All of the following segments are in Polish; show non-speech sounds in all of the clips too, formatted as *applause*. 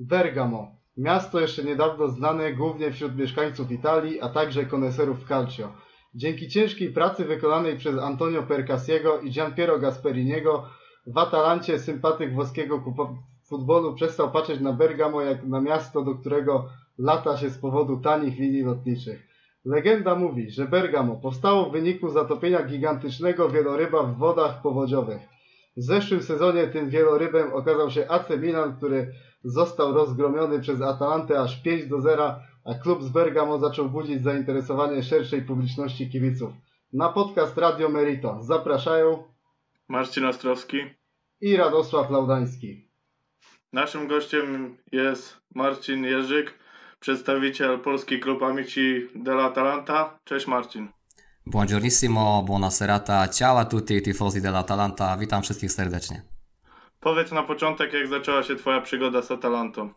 Bergamo. Miasto jeszcze niedawno znane głównie wśród mieszkańców Italii, a także koneserów calcio. Dzięki ciężkiej pracy wykonanej przez Antonio Percasiego i Gianpiero Gasperiniego w Atalancie sympatyk włoskiego futbolu przestał patrzeć na Bergamo jak na miasto, do którego lata się z powodu tanich linii lotniczych. Legenda mówi, że Bergamo powstało w wyniku zatopienia gigantycznego wieloryba w wodach powodziowych. W zeszłym sezonie tym wielorybem okazał się AC Milan, który został rozgromiony przez Atalantę aż 5 do 0, a klub z Bergamo zaczął budzić zainteresowanie szerszej publiczności kibiców. Na podcast Radio Merito zapraszają Marcin Ostrowski. i Radosław Laudański. Naszym gościem jest Marcin Jerzyk, przedstawiciel Polski Klub Amici dell'Atalanta. Cześć Marcin. Buongiornissimo, buona serata, ciao a tutti i tifosi dell'Atalanta, witam wszystkich serdecznie. Powiedz na początek, jak zaczęła się Twoja przygoda z Atalantą.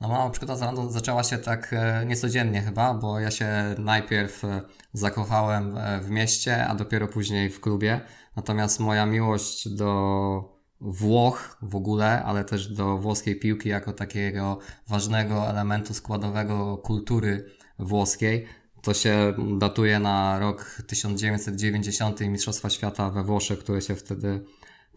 No mała przygoda z Atalantą zaczęła się tak e, niecodziennie chyba, bo ja się najpierw e, zakochałem e, w mieście, a dopiero później w klubie. Natomiast moja miłość do Włoch w ogóle, ale też do włoskiej piłki jako takiego ważnego elementu składowego kultury włoskiej, to się datuje na rok 1990 i Mistrzostwa Świata we Włoszech, które się wtedy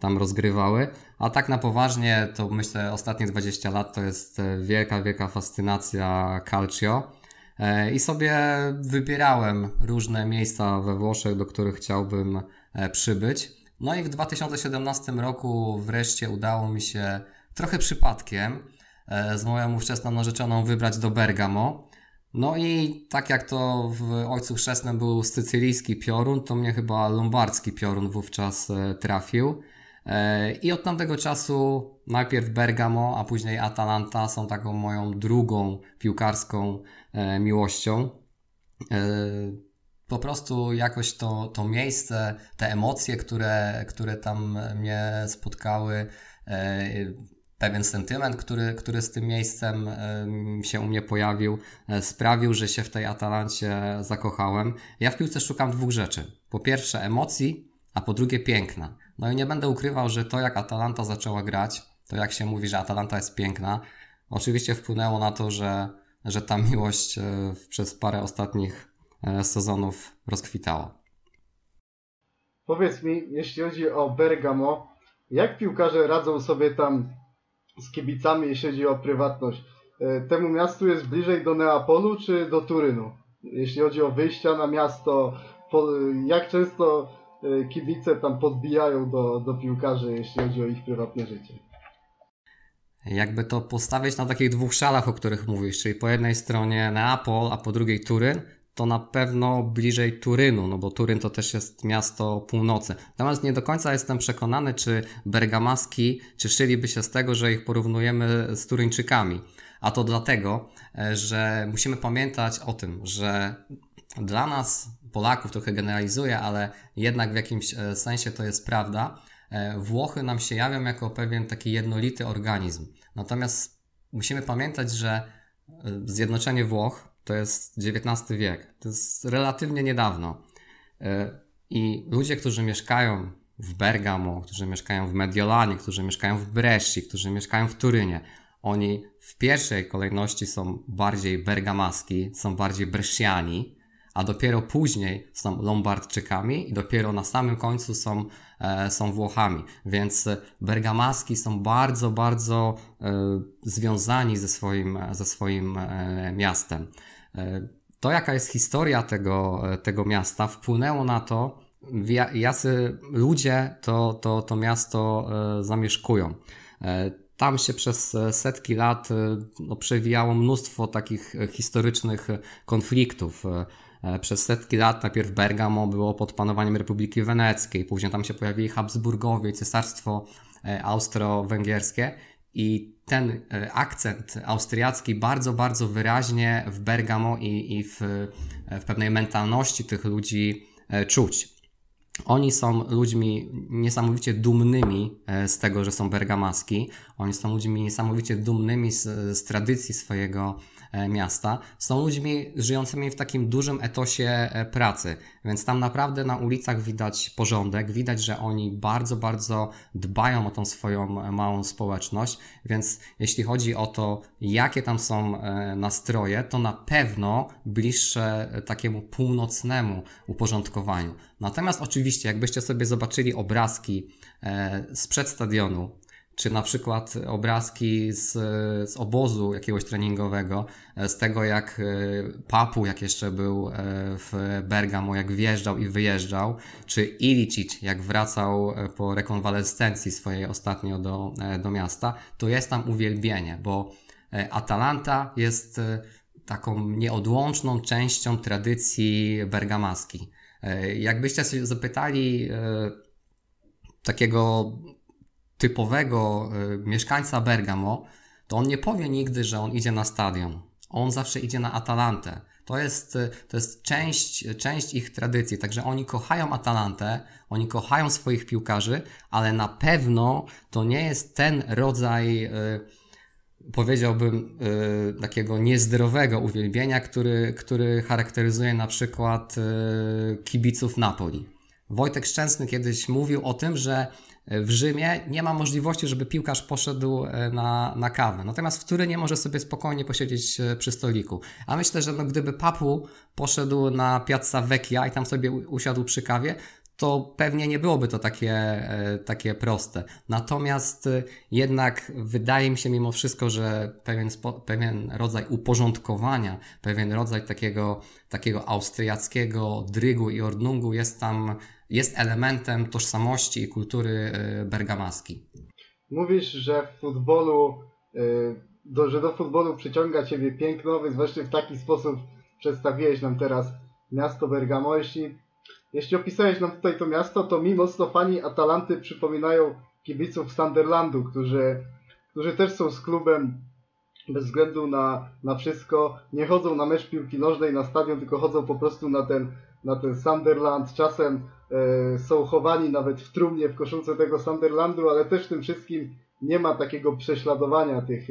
tam rozgrywały. A tak na poważnie, to myślę, ostatnie 20 lat to jest e, wielka, wielka fascynacja calcio. E, I sobie wybierałem różne miejsca we Włoszech, do których chciałbym e, przybyć. No i w 2017 roku wreszcie udało mi się trochę przypadkiem z moją ówczesną narzeczoną wybrać do Bergamo. No i tak jak to w Ojcu Chrzestnym był sycylijski piorun, to mnie chyba lombardzki piorun wówczas trafił. I od tamtego czasu najpierw Bergamo, a później Atalanta są taką moją drugą piłkarską miłością. Po prostu jakoś to, to miejsce, te emocje, które, które tam mnie spotkały, pewien sentyment, który, który z tym miejscem się u mnie pojawił, sprawił, że się w tej Atalancie zakochałem. Ja w piłce szukam dwóch rzeczy. Po pierwsze emocji, a po drugie piękna. No i nie będę ukrywał, że to jak Atalanta zaczęła grać, to jak się mówi, że Atalanta jest piękna, oczywiście wpłynęło na to, że, że ta miłość przez parę ostatnich sezonów rozkwitała. Powiedz mi, jeśli chodzi o Bergamo, jak piłkarze radzą sobie tam z kibicami, jeśli chodzi o prywatność? Temu miastu jest bliżej do Neapolu czy do Turynu? Jeśli chodzi o wyjścia na miasto, jak często kibice tam podbijają do, do piłkarzy, jeśli chodzi o ich prywatne życie. Jakby to postawić na takich dwóch szalach, o których mówisz, czyli po jednej stronie Neapol, a po drugiej Turyn, to na pewno bliżej Turynu, no bo Turyn to też jest miasto północy. Natomiast nie do końca jestem przekonany, czy bergamaski cieszyliby się z tego, że ich porównujemy z Turyńczykami. A to dlatego, że musimy pamiętać o tym, że dla nas Polaków trochę generalizuję, ale jednak w jakimś sensie to jest prawda. Włochy nam się jawią jako pewien taki jednolity organizm. Natomiast musimy pamiętać, że zjednoczenie Włoch to jest XIX wiek. To jest relatywnie niedawno. I ludzie, którzy mieszkają w Bergamo, którzy mieszkają w Mediolanie, którzy mieszkają w Bresci, którzy mieszkają w Turynie, oni w pierwszej kolejności są bardziej bergamaski, są bardziej bresciani, a dopiero później są Lombardczykami i dopiero na samym końcu są, e, są Włochami. Więc bergamaski są bardzo, bardzo e, związani ze swoim, ze swoim e, miastem. To, jaka jest historia tego, tego miasta, wpłynęło na to, jacy ludzie to, to, to miasto zamieszkują. Tam się przez setki lat no, przewijało mnóstwo takich historycznych konfliktów. Przez setki lat najpierw Bergamo było pod panowaniem Republiki Weneckiej, później tam się pojawili Habsburgowie Cesarstwo Austro-Węgierskie i ten akcent austriacki bardzo, bardzo wyraźnie w Bergamo i, i w, w pewnej mentalności tych ludzi czuć. oni są ludźmi niesamowicie dumnymi e, z tego, że są bergamaski. Oni są ludźmi niesamowicie dumnymi z, z tradycji swojego E, miasta, są ludźmi żyjącymi w takim dużym etosie e, pracy, więc tam naprawdę na ulicach widać porządek, widać, że oni bardzo, bardzo dbają o tą swoją e, małą społeczność, więc jeśli chodzi o to, jakie tam są nastroje, to na pewno bliższe takiemu północnemu uporządkowaniu. Natomiast oczywiście, jakbyście sobie zobaczyli obrazki sprzed stadionu, czy na przykład obrazki z, z obozu jakiegoś treningowego, e, z tego jak e, Papu, jak jeszcze był e, w Bergamo, jak wjeżdżał i wyjeżdżał, czy Ilicic, jak wracał po rekonwalescencji swojej ostatnio do, do miasta, to jest tam uwielbienie, bo Atalanta jest taką nieodłączną częścią tradycji bergamaskiej. Jakbyście się zapytali takiego typowego y, mieszkańca Bergamo, to on nie powie nigdy, że on idzie na stadion. On zawsze idzie na Atalantę. To jest, y, to jest część, część ich tradycji. Także oni kochają Atalantę, oni kochają swoich piłkarzy, ale na pewno to nie jest ten rodzaj, y, powiedziałbym, takiego niezdrowego uwielbienia, który, który charakteryzuje na przykład kibiców Napoli. Wojtek Szczęsny kiedyś mówił o tym, że w Rzymie nie ma możliwości, żeby piłkarz poszedł e, na, na kawę. Natomiast w Turynie może sobie spokojnie posiedzieć e, przy stoliku. A myślę, że no, gdyby Papu poszedł na Piazza Vecchia i tam sobie usiadł przy kawie, to pewnie nie byłoby to takie, e, takie proste. Natomiast jednak wydaje mi się mimo wszystko, że pewien, pewien rodzaj uporządkowania, pewien rodzaj takiego, takiego austriackiego drygu i ordnungu jest tam jest elementem tożsamości i kultury e, bergamaskiej. Mówisz, że w futbolu, e, do, że do futbolu przyciąga Ciebie piękno, więc właśnie w taki sposób przedstawiłeś nam teraz miasto Bergamo. Jeśli, opisałeś nam tutaj to miasto, to mi mocno fani Atalanty przypominają kibiców Sunderlandu, którzy, którzy też są z klubem bez względu na, na wszystko. Nie chodzą na mecz piłki nożnej, na stadion, tylko chodzą po prostu na ten, na ten Sunderland. Czasem E, są chowani nawet w trumnie w koszulce tego Sunderlandu, ale też w tym wszystkim nie ma takiego prześladowania tych,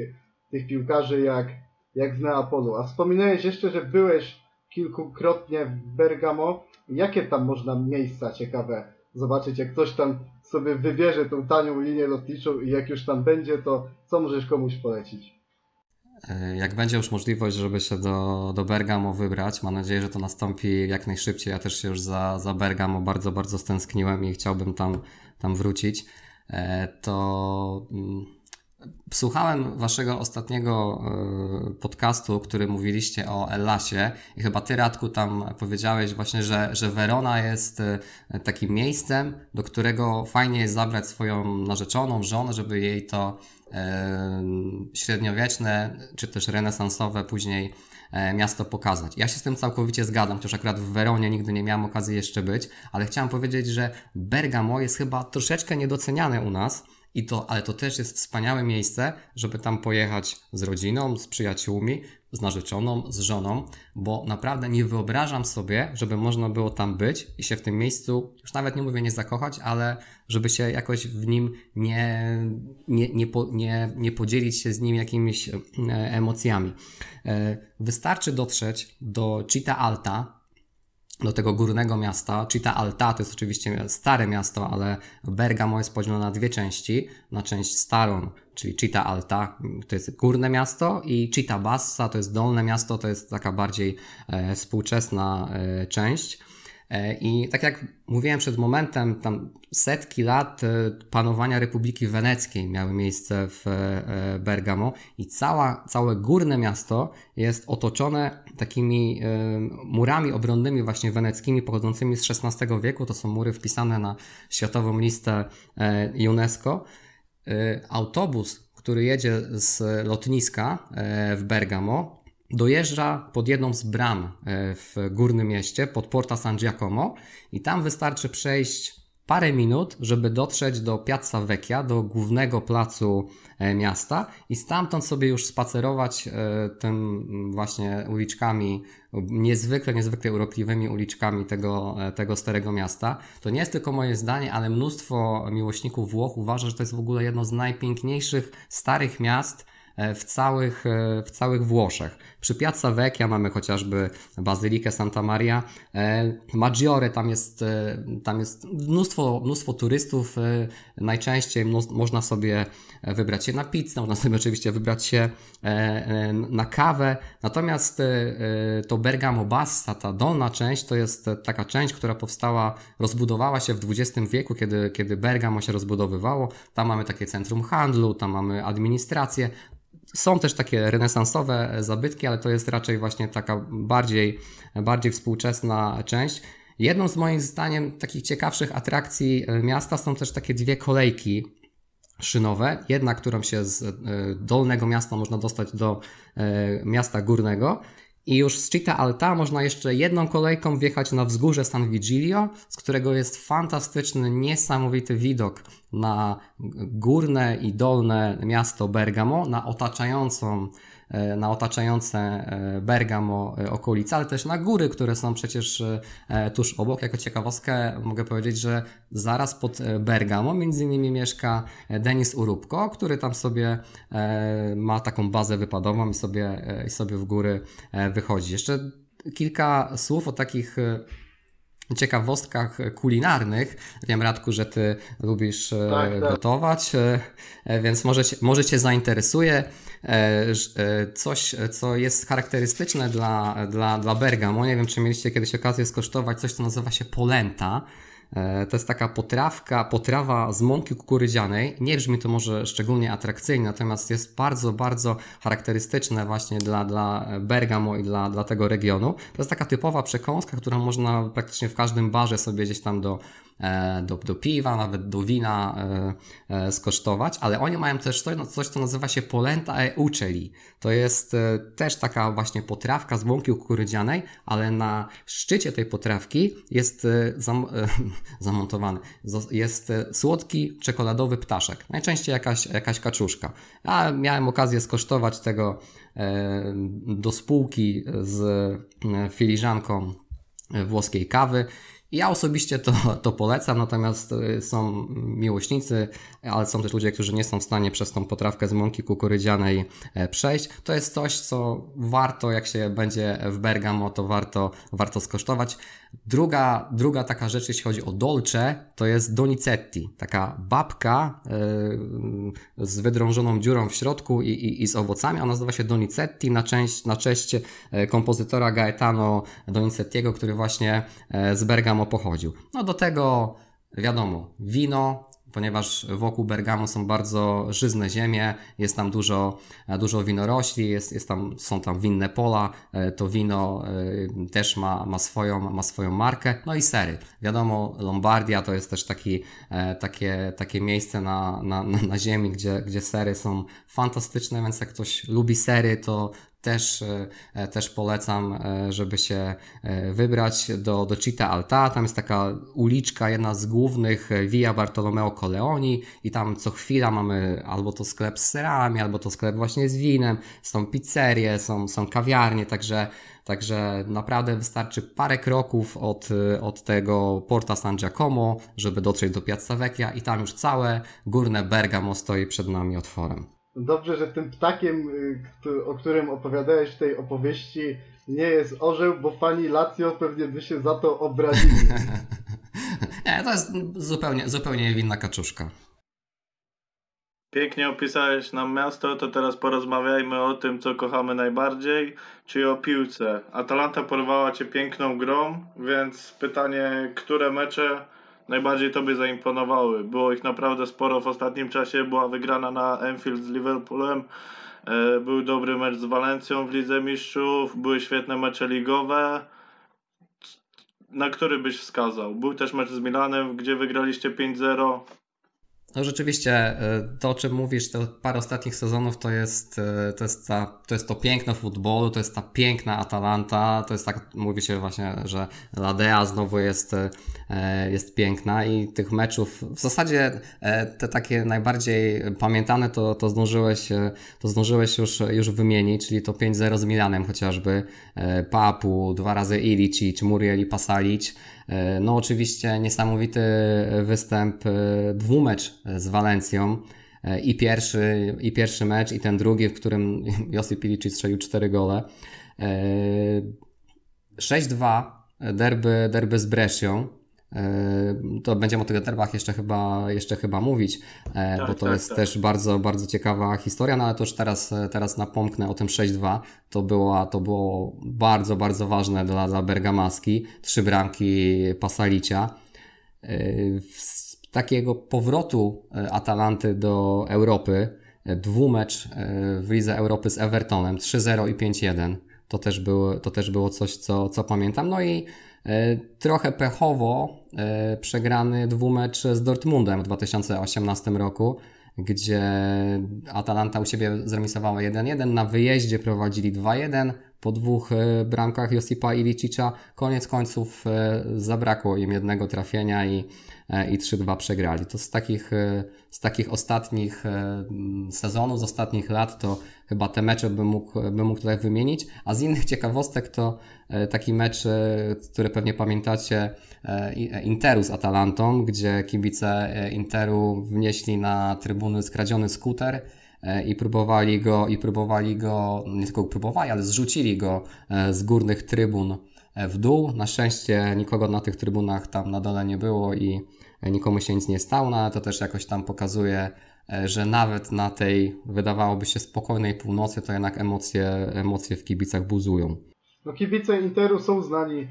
tych piłkarzy jak, jak w Neapolu. A wspominałeś jeszcze, że byłeś kilkukrotnie w Bergamo. Jakie tam można miejsca ciekawe zobaczyć? Jak ktoś tam sobie wybierze tą tanią linię lotniczą i jak już tam będzie, to co możesz komuś polecić? E, jak będzie już możliwość, żeby się do, do Bergamo wybrać, mam nadzieję, że to nastąpi jak najszybciej. Ja też się już za, za Bergamo bardzo, bardzo stęskniłem i chciałbym tam, tam wrócić. E, to mm, słuchałem waszego ostatniego e, podcastu, który mówiliście o Ellasie i chyba ty, Radku, tam powiedziałeś właśnie, że, że Verona jest takim miejscem, do którego fajnie jest zabrać swoją narzeczoną, żonę, żeby jej to średniowieczne czy też renesansowe później e, miasto pokazać. Ja się z tym całkowicie zgadzam, chociaż akurat w Weronie nigdy nie miałem okazji jeszcze być, ale chciałem powiedzieć, że Bergamo jest chyba troszeczkę niedoceniane u nas i to, ale to też jest wspaniałe miejsce, żeby tam pojechać z rodziną, z przyjaciółmi, z narzeczoną, z żoną, bo naprawdę nie wyobrażam sobie, żeby można było tam być i się w tym miejscu, już nawet nie mówię nie zakochać, ale żeby się jakoś w nim nie, nie, nie, nie, nie podzielić się z nim jakimiś e, emocjami. E, wystarczy dotrzeć do Cita Alta, do tego górnego miasta. Città Alta to jest oczywiście stare miasto, ale Bergamo jest podzielone na dwie części. Na część starą, czyli Città Alta to jest górne miasto i Città Bassa to jest dolne miasto, to jest taka bardziej e, współczesna e, część. E, I tak jak mówiłem przed momentem, tam setki lat e, panowania Republiki Weneckiej miały miejsce w e, Bergamo i cała, całe górne miasto jest otoczone takimi murami obronnymi właśnie weneckimi pochodzącymi z XVI wieku. To są mury wpisane na światową listę UNESCO. Autobus, który jedzie z lotniska w Bergamo, dojeżdża pod jedną z bram e, w górnym mieście, pod Porta San Giacomo i tam wystarczy przejść parę minut, żeby dotrzeć do Piazza Vecchia, do głównego placu e, miasta i stamtąd sobie już spacerować e, tym właśnie uliczkami, niezwykle, niezwykle urokliwymi uliczkami tego, tego starego miasta. To nie jest tylko moje zdanie, ale mnóstwo miłośników Włoch uważa, że to jest w ogóle jedno z najpiękniejszych starych miast, w całych, e, w całych Włoszech. Przy Piazza Vecchia mamy chociażby Bazylikę Santa Maria e, Maggiore, tam jest, tam jest mnóstwo, mnóstwo turystów, najczęściej można sobie wybrać się na pizzę, można sobie oczywiście wybrać się na kawę, natomiast to Bergamo Bassa, ta dolna część, to jest taka część, która powstała, rozbudowała się w XX wieku, kiedy, kiedy Bergamo się rozbudowywało, tam mamy takie centrum handlu, tam mamy administrację, są też takie renesansowe zabytki, ale to jest raczej właśnie taka bardziej, bardziej współczesna część. Jedną z moim zdaniem takich ciekawszych atrakcji e, miasta są też takie dwie kolejki szynowe. Jedna, którą się z e, dolnego miasta można dostać do e, miasta górnego i już z Città Alta można jeszcze jedną kolejką wjechać na wzgórze San Vigilio, z którego jest fantastyczny, niesamowity widok na górne i dolne miasto Bergamo, na otaczającą na otaczające e, Bergamo e, okolice, ale też na góry, które są przecież tuż obok. Jako ciekawostkę mogę powiedzieć, że zaraz pod Bergamo między innymi mieszka Denis Urubko, który tam sobie ma taką bazę wypadową i sobie, i sobie w góry wychodzi. Jeszcze kilka słów o takich ciekawostkach kulinarnych. Wiem, Radku, że ty lubisz tak, tak. gotować, więc może cię, może cię zainteresuje. E, e, coś, co jest charakterystyczne dla, dla, dla Bergamo. Nie wiem, czy mieliście kiedyś okazję skosztować coś, co nazywa się polenta. E, to jest taka potrawka, potrawa z mąki kukurydzianej. Nie brzmi to może szczególnie atrakcyjnie, natomiast jest bardzo, bardzo charakterystyczne właśnie dla, dla Bergamo i dla, dla tego regionu. To jest taka typowa przekąska, którą można praktycznie w każdym barze sobie gdzieś tam do, E, do, do piwa, nawet do wina e, e, skosztować, ale oni mają też coś, coś co nazywa się polenta e uccelli. To jest też taka właśnie potrawka z mąki kukurydzianej, ale na szczycie tej potrawki jest zam, *laughs* zamontowany, jest słodki czekoladowy ptaszek. Najczęściej jakaś, jakaś kaczuszka. Ja miałem okazję skosztować tego do spółki z filiżanką włoskiej kawy ja osobiście to, to polecam, natomiast y, są miłośnicy, ale są też ludzie, którzy nie są w stanie przez tą potrawkę z mąki kukurydzianej e, przejść. To jest coś, co warto, jak się będzie w Bergamo, to warto, warto skosztować. Druga, druga taka rzecz, jeśli chodzi o dolce, to jest donizetti. Taka babka yy, z wydrążoną dziurą w środku i, i, i, z owocami. Ona nazywa się donizetti na, część, na cześć e, kompozytora Gaetano Donizettiego, który właśnie e, z Bergamo pochodził. No do tego wiadomo, wino, ponieważ wokół Bergamo są bardzo żyzne ziemie, jest tam dużo, dużo winorośli, jest, jest tam, są tam winne pola, e, to wino e, też ma, ma, swoją, ma swoją markę, no i sery. Wiadomo, Lombardia to jest też taki, e, takie, takie miejsce na, na, na ziemi, gdzie, gdzie sery są fantastyczne, więc jak ktoś lubi sery, to też, e, e, też polecam, e, żeby się wybrać do, do Città Alta. Tam jest taka uliczka, jedna z głównych Via Bartolomeo Coleoni i tam co chwila mamy albo to sklep z serami, albo to sklep właśnie z winem, są pizzerie, są, są kawiarnie, także Także naprawdę wystarczy parę kroków od, od tego Porta San Giacomo, żeby dotrzeć do Piazza Vecchia i tam już całe górne Bergamo stoi przed nami otworem. Dobrze, że tym ptakiem, y, o którym opowiadałeś w tej opowieści, nie jest orzeł, bo fani Lazio pewnie by się za to obrazili. *laughs* nie, to jest zupełnie, zupełnie niewinna kaczuszka. Pięknie opisałeś nam miasto, to teraz porozmawiajmy o tym, co kochamy najbardziej, czyli o piłce. Atalanta porwała Cię piękną grą, więc pytanie, które mecze najbardziej Tobie zaimponowały? Było ich naprawdę sporo w ostatnim czasie. Była wygrana na Enfield z Liverpoolem. E, był dobry mecz z Walencją w Lidze Mistrzów. Były świetne mecze ligowe. Na który byś wskazał? Był też mecz z Milanem, gdzie wygraliście 5-0. No rzeczywiście, to o czym mówisz, te parę ostatnich sezonów to jest, to jest, ta, to, jest to piękno futbolu, to jest ta piękna Atalanta, to jest tak, mówi się właśnie, że Ladea znowu jest, jest piękna i tych meczów, w zasadzie te takie najbardziej pamiętane to, to, zdążyłeś, to zdążyłeś już, już wymienić, czyli to 5-0 z Milanem chociażby, Papu, dwa razy Ilicic, Muriel i Pasalic, E, no oczywiście niesamowity występ, e, dwumecz z Walencją. E, I pierwszy, I pierwszy mecz, i ten drugi, w którym *laughs* Josip Ilicic strzelił 4 gole. 6-2 derby, derby z Brescią. To będziemy o tych derbach jeszcze chyba, jeszcze chyba mówić, tak, bo to tak, jest tak. też bardzo, bardzo ciekawa historia, no ale to już teraz, teraz napomknę o tym 6-2. To, była, to było bardzo, bardzo ważne dla, dla Bergamaski. Trzy bramki Pasalicia. Z takiego powrotu Atalanty do Europy, dwumecz w Lidze Europy z Evertonem, 3-0 i 5-1. To też było, to też było coś, co, co pamiętam. No i E, trochę pechowo e, przegrany dwumecz z Dortmundem w 2018 roku, gdzie Atalanta u siebie zremisowała 1-1, na wyjeździe prowadzili 2-1, po dwóch e, bramkach Josipa i Licicza koniec końców zabrakło im jednego trafienia i, i 3-2 przegrali. To z takich, z takich ostatnich sezonów, z ostatnich lat to chyba te mecze bym mógł, bym mógł tutaj wymienić. A z innych ciekawostek to e, taki mecz, e, który pewnie pamiętacie, e, Interu z Atalantą, gdzie kibice Interu wnieśli na trybuny skradziony skuter i próbowali go, i próbowali go, nie tylko próbowali, ale zrzucili go z górnych trybun w dół. Na szczęście nikogo na tych trybunach tam na dole nie było i nikomu się nic nie stało, no ale to też jakoś tam pokazuje E, że nawet na tej, wydawałoby się, spokojnej północy, to jednak emocje, emocje w kibicach buzują. No kibice Interu są znani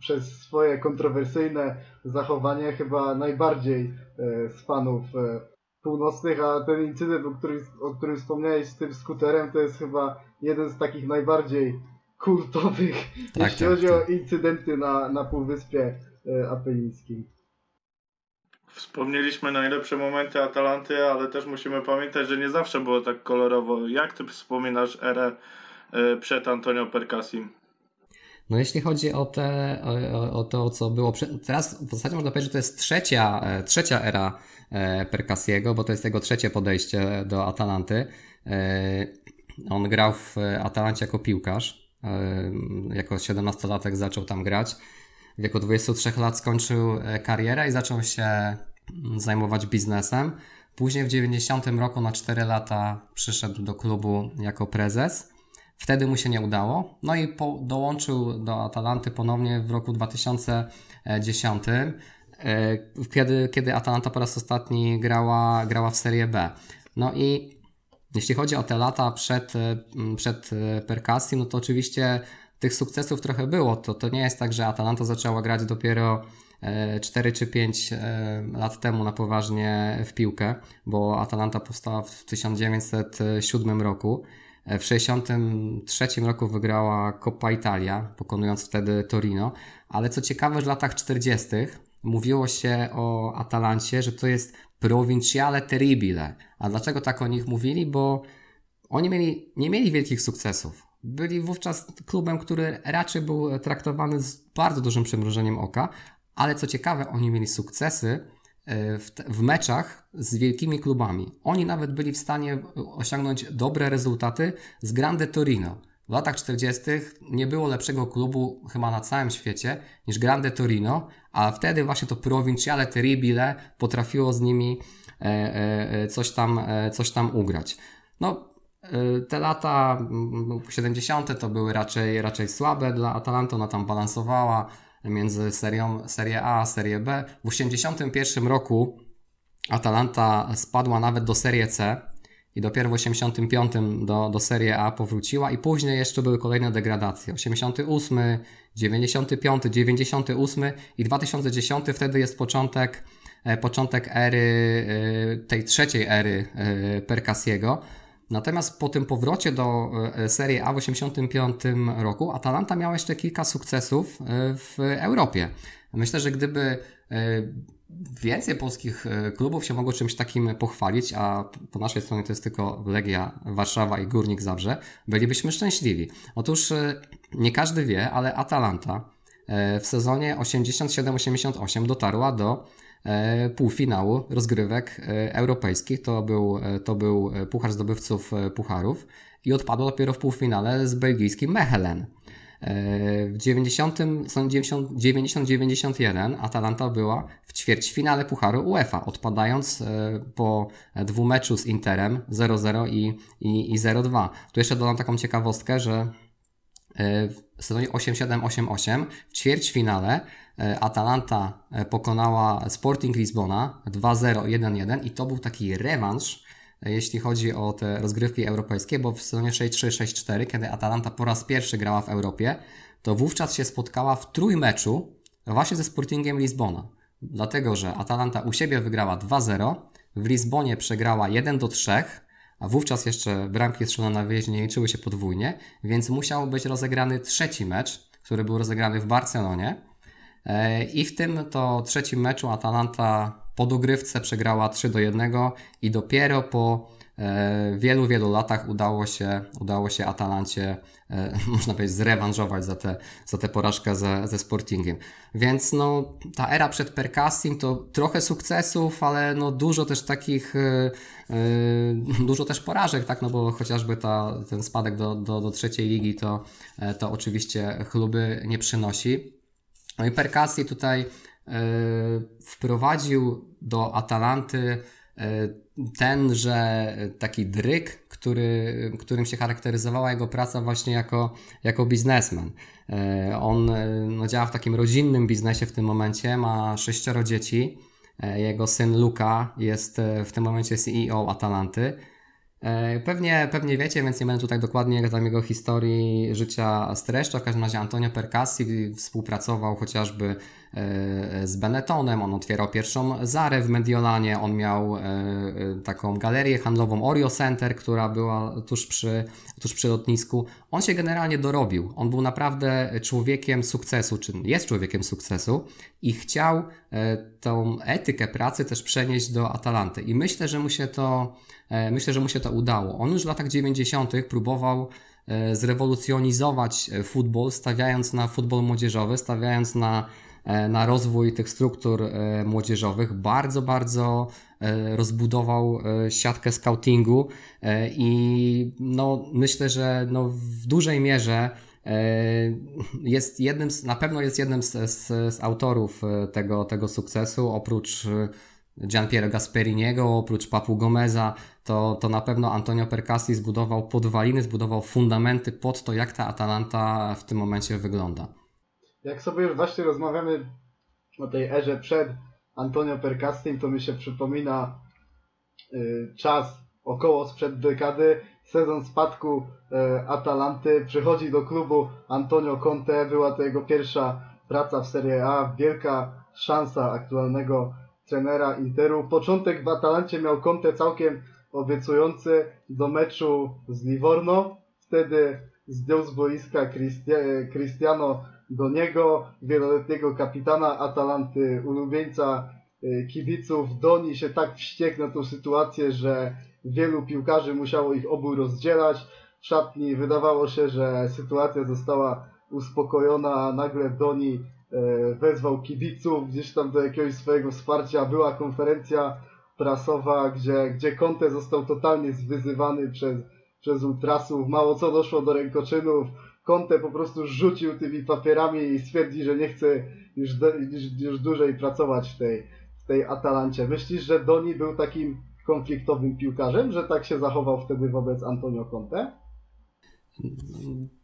przez swoje kontrowersyjne zachowanie chyba najbardziej z fanów północnych, a ten incydent, o którym, o którym wspomniałeś z tym skuterem, to jest chyba jeden z takich najbardziej kultowych, tak, jeśli tak, chodzi tak. o incydenty na, na Półwyspie Apenińskim. Wspomnieliśmy najlepsze momenty Atalanty, ale też musimy pamiętać, że nie zawsze było tak kolorowo. Jak ty wspominasz erę e, przed Antonio Percasim? No jeśli chodzi o, te, o, o to, co było. Teraz w zasadzie można powiedzieć, że to jest trzecia, e, trzecia era e, Percasiego, bo to jest jego trzecie podejście do Atalanty. On grał w Atalancie jako piłkarz. Jako 17-latek zaczął tam grać w wieku 23 lat skończył e, karierę i zaczął się mm, zajmować biznesem. Później w 90 roku na 4 lata przyszedł do klubu jako prezes. Wtedy mu się nie udało. No i po, dołączył do Atalanty ponownie w roku 2010, e, kiedy, kiedy Atalanta po raz ostatni grała, grała w Serie B. No i jeśli chodzi o te lata przed, e, przed Perkassim, no to oczywiście tych sukcesów trochę było. To, to nie jest tak, że Atalanta zaczęła grać dopiero 4 e, czy 5 e, lat temu na poważnie w piłkę, bo Atalanta powstała w 1907 roku. W 1963 roku wygrała Coppa Italia, pokonując wtedy Torino, ale co ciekawe, w latach 40. mówiło się o Atalancie, że to jest provinciale terribile. A dlaczego tak o nich mówili? Bo oni mieli, nie mieli wielkich sukcesów byli wówczas klubem, który raczej był traktowany z bardzo dużym przymrużeniem oka, ale co ciekawe, oni mieli sukcesy e, w, w, meczach z wielkimi klubami. Oni nawet byli w stanie osiągnąć dobre rezultaty z Grande Torino. W latach 40. nie było lepszego klubu chyba na całym świecie niż Grande Torino, a wtedy właśnie to Provinciale Terribile potrafiło z nimi e, e, coś tam, coś tam ugrać. No, Y, te lata 70. to były raczej, raczej słabe dla Atalanty, ona tam balansowała między serią Serie A a Serie B. W 81 roku Atalanta spadła nawet do Serie C i dopiero w 85 do, do Serie A powróciła i później jeszcze były kolejne degradacje. 88, 95, 98 i 2010 wtedy jest początek, e, początek ery, e, tej trzeciej ery e, Percasiego. Natomiast po tym powrocie do e, Serii A w 1985 roku Atalanta miała jeszcze kilka sukcesów e, w Europie. Myślę, że gdyby e, więcej polskich klubów się mogło czymś takim pochwalić, a po naszej stronie to jest tylko Legia Warszawa i Górnik Zabrze, bylibyśmy szczęśliwi. Otóż nie każdy wie, ale Atalanta w sezonie 87-88 dotarła do półfinału rozgrywek europejskich. To był, to był Puchar Zdobywców Pucharów i odpadło dopiero w półfinale z belgijskim Mechelen. W 90-91 Atalanta była w ćwierćfinale Pucharu UEFA, odpadając e, po dwumeczu z Interem 0-0 i, i, i 0-2. Tu jeszcze dodam taką ciekawostkę, że e, w sezonie 8-7-8-8 w ćwierćfinale e, Atalanta pokonała Sporting Lizbona 2-0, 1-1 i to był taki rewanż jeśli chodzi o te rozgrywki europejskie, bo w sezonie 6-3-6-4, kiedy Atalanta po raz pierwszy grała w Europie, to wówczas się spotkała w trójmeczu właśnie ze Sportingiem Lizbona. Dlatego, że Atalanta u siebie wygrała 2-0, w Lizbonie przegrała 1-3, a wówczas jeszcze bramki strzelone na wyjeździe nie liczyły się podwójnie, więc musiał być rozegrany trzeci mecz, który był rozegrany w Barcelonie. E, I w tym to trzecim meczu Atalanta po dogrywce przegrała 3 do 1 i dopiero po e, wielu, wielu latach udało się, udało się Atalancie, e, *laughs* można powiedzieć, zrewanżować za tę za te porażkę ze, ze Sportingiem. Więc no, ta era przed Percassim to trochę sukcesów, ale no, dużo też takich, e, dużo też porażek, tak, no bo chociażby ta, ten spadek do, do, do trzeciej ligi to, to oczywiście chluby nie przynosi. No i Percassi tutaj wprowadził do Atalanty tenże taki dryk, który, którym się charakteryzowała jego praca właśnie jako, jako biznesmen. E, on e, no, działa w takim rodzinnym biznesie w tym momencie, ma sześcioro dzieci. Jego syn Luka jest w tym momencie CEO Atalanty. Pewnie, pewnie wiecie, więc nie będę tutaj dokładnie tam jego historii życia streszczał. W każdym razie Antonio Percassi współpracował chociażby E, z Benettonem, on otwierał pierwszą Zarę w Mediolanie, on miał e, e, taką galerię handlową Oreo Center, która była tuż przy, tuż przy lotnisku. On się generalnie dorobił. On był naprawdę człowiekiem sukcesu, czy jest człowiekiem sukcesu i chciał tą etykę pracy też przenieść do Atalanty. I myślę, że mu się to, myślę, że mu się to udało. On już w latach 90. próbował zrewolucjonizować futbol, stawiając na futbol młodzieżowy, stawiając na E, na rozwój tych struktur e, młodzieżowych. Bardzo, bardzo e, rozbudował siatkę scoutingu i no, myślę, że no, w dużej mierze jest jednym, na pewno jest jednym z, z, z autorów tego, tego sukcesu, oprócz Gianpiero Gasperiniego, oprócz Papu Gomeza, to, to na pewno Antonio Percassi zbudował podwaliny, zbudował fundamenty pod to, jak ta Atalanta w tym momencie wygląda jak sobie już właśnie rozmawiamy o tej erze przed Antonio Percassim, to mi się przypomina y, czas około sprzed dekady, sezon spadku y, Atalanty, przychodzi do klubu Antonio Conte, była to jego pierwsza praca w Serie A, wielka szansa aktualnego trenera Interu. Początek w Atalancie miał Conte całkiem obiecujący do meczu z Livorno, wtedy zdjął z boiska Cristiano do niego, wieloletniego kapitana Atalanty, ulubieńca y, kibiców. Doni się tak wściekł na tą sytuację, że wielu piłkarzy musiało ich obu rozdzielać. W szatni wydawało się, że sytuacja została uspokojona, a nagle Doni y, wezwał kibiców gdzieś tam do jakiegoś swojego wsparcia. Była konferencja prasowa, gdzie, gdzie Conte został totalnie zwyzywany przez, przez ultrasów. Mało co doszło do rękoczynów Conte po prostu rzucił tymi papierami i stwierdzi, że nie chce już, już, już dłużej pracować w tej, w tej Atalancie. Myślisz, że Doni był takim konfliktowym piłkarzem, że tak się zachował wtedy wobec Antonio Conte?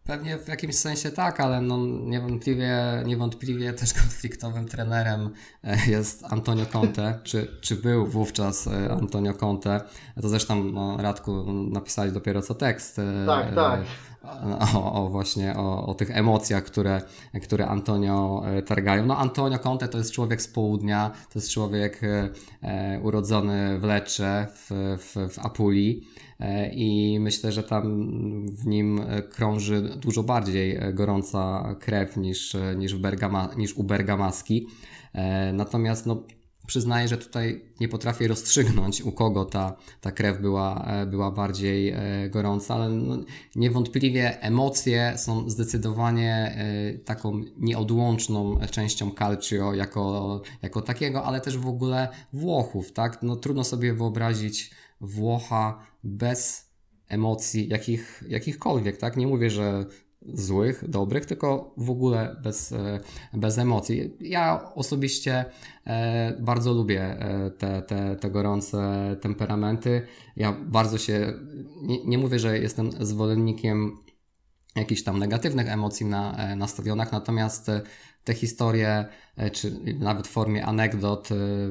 Pewnie w jakimś sensie tak, ale no niewątpliwie, niewątpliwie też *laughs* konfliktowym trenerem e, jest Antonio Conte, czy, czy był wówczas e, Antonio Conte. To zresztą no, Radku napisali dopiero co tekst. E, tak, tak *laughs* o, o właśnie o, o, tych emocjach, które, które Antonio e, targają. No Antonio Conte to jest człowiek z południa, to jest człowiek e, e urodzony w Lecce, w, w, w Apulii e, i myślę, że tam w nim krąży dużo bardziej gorąca krew niż, niż, Bergama, niż u Bergamaski. E, natomiast no, przyznaję, że tutaj nie potrafię rozstrzygnąć, u kogo ta, ta krew była, e, była bardziej e, gorąca, ale no, niewątpliwie emocje są zdecydowanie e, taką nieodłączną częścią Calcio jako, jako takiego, ale też w ogóle Włochów, tak? No, trudno sobie wyobrazić Włocha bez emocji jakich, jakichkolwiek, tak? Nie mówię, że złych, dobrych, tylko w ogóle bez, e, bez emocji. Ja osobiście e, bardzo lubię e, te, te, te gorące temperamenty. Ja bardzo się, nie, nie mówię, że jestem zwolennikiem jakichś tam negatywnych emocji na, na stadionach, natomiast te historie, czy nawet w formie anegdot,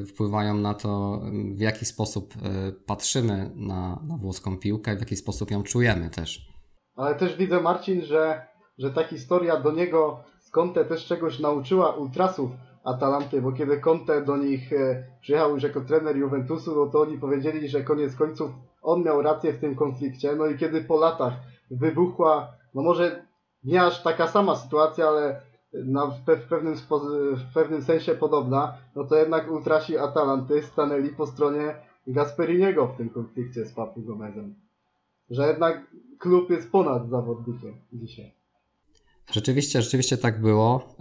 wpływają na to, w jaki sposób patrzymy na, na włoską piłkę, w jaki sposób ją czujemy też. Ale też widzę, Marcin, że, że ta historia do niego z Conte też czegoś nauczyła ultrasów Atalanty, bo kiedy Conte do nich e, przyjechał już jako trener Juventusu, no to oni powiedzieli, że koniec końców on miał rację w tym konflikcie. No i kiedy po latach wybuchła, no może nie aż taka sama sytuacja, ale na, w, pewnym w pewnym sensie podobna, no to jednak ultrasi Atalanty stanęli po stronie Gasperiniego w tym konflikcie z Papu Gomezem. Że jednak klub jest ponad zawodnikiem dzisiaj. Rzeczywiście, rzeczywiście tak było.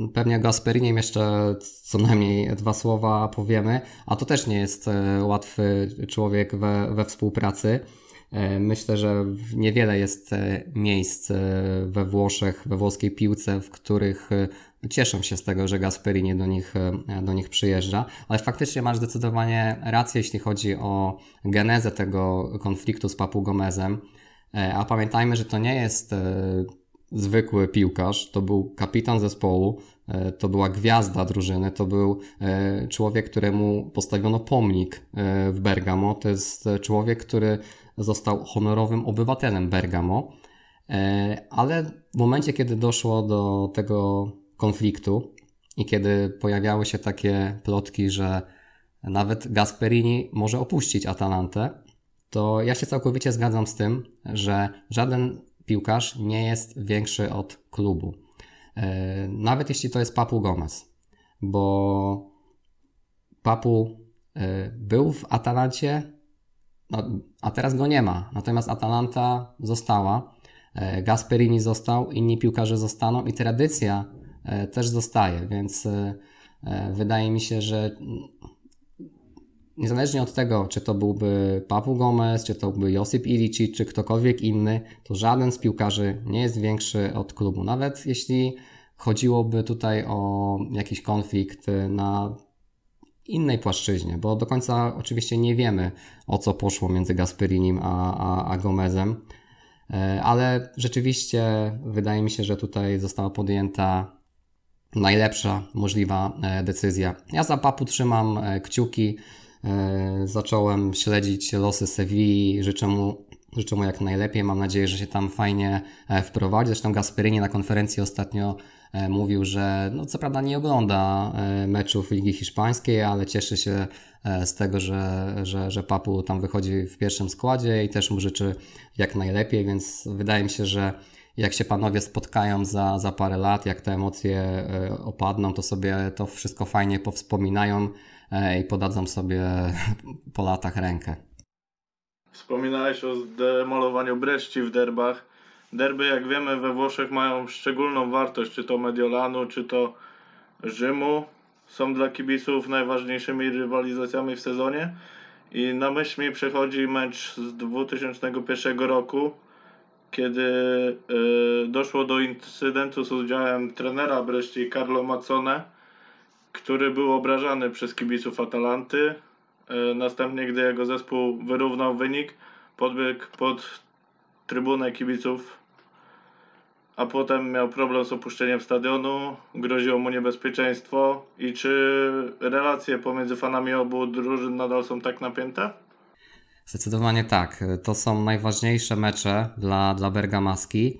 Yy, pewnie o Gasperinem jeszcze co najmniej dwa słowa powiemy, a to też nie jest yy, łatwy człowiek we, we współpracy. Yy, myślę, że niewiele jest miejsc we Włoszech, we włoskiej piłce, w których cieszą się z tego, że Gasperini do nich, do nich przyjeżdża, ale faktycznie masz zdecydowanie rację, jeśli chodzi o genezę tego konfliktu z Papu Gomezem. E, a pamiętajmy, że to nie jest e, zwykły piłkarz, to był kapitan zespołu, e, to była gwiazda drużyny, to był człowiek, któremu postawiono pomnik w Bergamo. To jest człowiek, który został honorowym obywatelem Bergamo. Ale w momencie, kiedy doszło do tego konfliktu i kiedy pojawiały się takie plotki, że nawet Gasperini może opuścić Atalantę, to ja się całkowicie zgadzam z tym, że żaden piłkarz nie jest większy od klubu. E, nawet jeśli to jest Papu Gomez, bo Papu e, był w Atalancie, a teraz go nie ma. Natomiast Atalanta została, e, Gasperini został, inni piłkarze zostaną i tradycja też zostaje, więc wydaje mi się, że niezależnie od tego, czy to byłby Papu Gomez, czy to byłby Josip Ilicic, czy ktokolwiek inny, to żaden z piłkarzy nie jest większy od klubu. Nawet jeśli chodziłoby tutaj o jakiś konflikt na innej płaszczyźnie, bo do końca oczywiście nie wiemy o co poszło między Gasperinim a, a, a Gomezem, e, ale rzeczywiście wydaje mi się, że tutaj została podjęta najlepsza możliwa e, decyzja. Ja za Papu trzymam e, kciuki. Zacząłem śledzić losy Sewilli, życzę mu, życzę mu jak najlepiej, mam nadzieję, że się tam fajnie e, wprowadzi. Zresztą Gasperini na konferencji ostatnio e, mówił, że no co prawda nie ogląda meczów Ligi Hiszpańskiej, ale cieszy się z tego, że, że, że Papu tam wychodzi w pierwszym składzie i też mu życzy jak najlepiej, więc wydaje mi się, że jak się panowie spotkają za, za parę lat, jak te emocje opadną, to sobie to wszystko fajnie powspominają i podadzą sobie *laughs* po latach rękę. Wspominałeś o zdemolowaniu Breszci w derbach. Derby, jak wiemy, we Włoszech mają szczególną wartość, czy to Mediolanu, czy to Rzymu. Są dla kibiców najważniejszymi rywalizacjami w sezonie. I na myśl mi przychodzi mecz z 2001 roku, kiedy y, doszło do incydentu z udziałem trenera Breszci Carlo Mazzone który był obrażany przez kibiców Atalanty. E, następnie, gdy jego zespół wyrównał wynik, podbiegł pod trybunę kibiców, a potem miał problem z opuszczeniem stadionu, groziło mu niebezpieczeństwo. I czy relacje pomiędzy fanami obu drużyn nadal są tak napięte? Zdecydowanie tak. To są najważniejsze mecze dla, dla Bergamaski.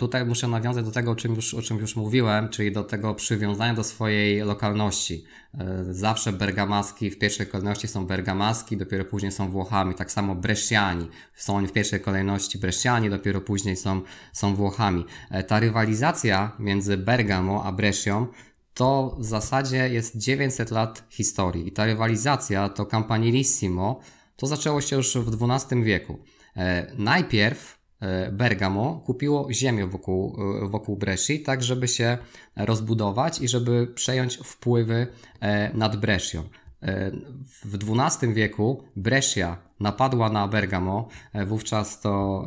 Tutaj muszę nawiązać do tego, o czym, już, o czym już mówiłem, czyli do tego przywiązania do swojej lokalności. E, zawsze bergamaski w pierwszej kolejności są bergamaski, dopiero później są Włochami. Tak samo Bresciani. Są oni w pierwszej kolejności Bresciani, dopiero później są, są Włochami. E, ta rywalizacja między Bergamo a Brescią to w zasadzie jest 900 lat historii. I ta rywalizacja, to Campanilissimo, to zaczęło się już w XII wieku. E, najpierw Bergamo kupiło ziemię wokół, e, wokół Bresci, tak żeby się rozbudować i żeby przejąć wpływy nad Brescią. W XII wieku Brescia napadła na Bergamo. E, wówczas to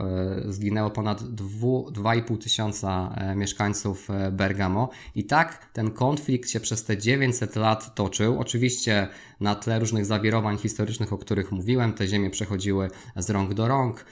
e, zginęło ponad 2,5 tysiąca e, mieszkańców Bergamo. I tak ten konflikt się przez te 900 lat toczył. Oczywiście na tle różnych zawirowań historycznych, o których mówiłem, te ziemie przechodziły z rąk do rąk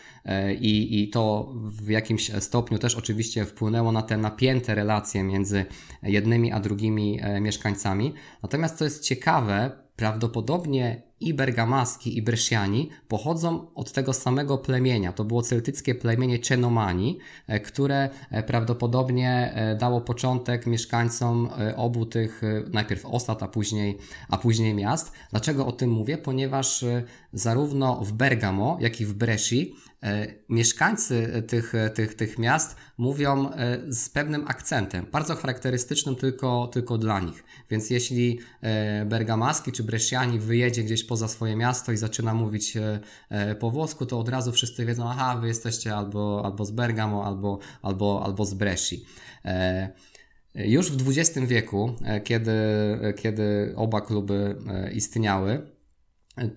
i, i to w jakimś stopniu też oczywiście wpłynęło na te napięte relacje między jednymi a drugimi mieszkańcami. Natomiast co jest ciekawe, prawdopodobnie i bergamaski, i bresciani pochodzą od tego samego plemienia. To było celtyckie plemienie Cenomani, e, które e, prawdopodobnie e, dało początek mieszkańcom obu tych, najpierw osad, a później, a później miast. Dlaczego o tym mówię? Ponieważ zarówno w Bergamo, jak i w Bresci mieszkańcy tych, tych, tych miast mówią e, z pewnym akcentem, bardzo charakterystycznym tylko, tylko dla nich. Więc jeśli e, bergamaski czy bresciani wyjedzie gdzieś poza swoje miasto i zaczyna mówić po włosku, to od razu wszyscy wiedzą, aha, wy jesteście albo, albo z Bergamo, albo, albo, albo z Bresci. Już w XX wieku, kiedy, kiedy oba kluby istniały,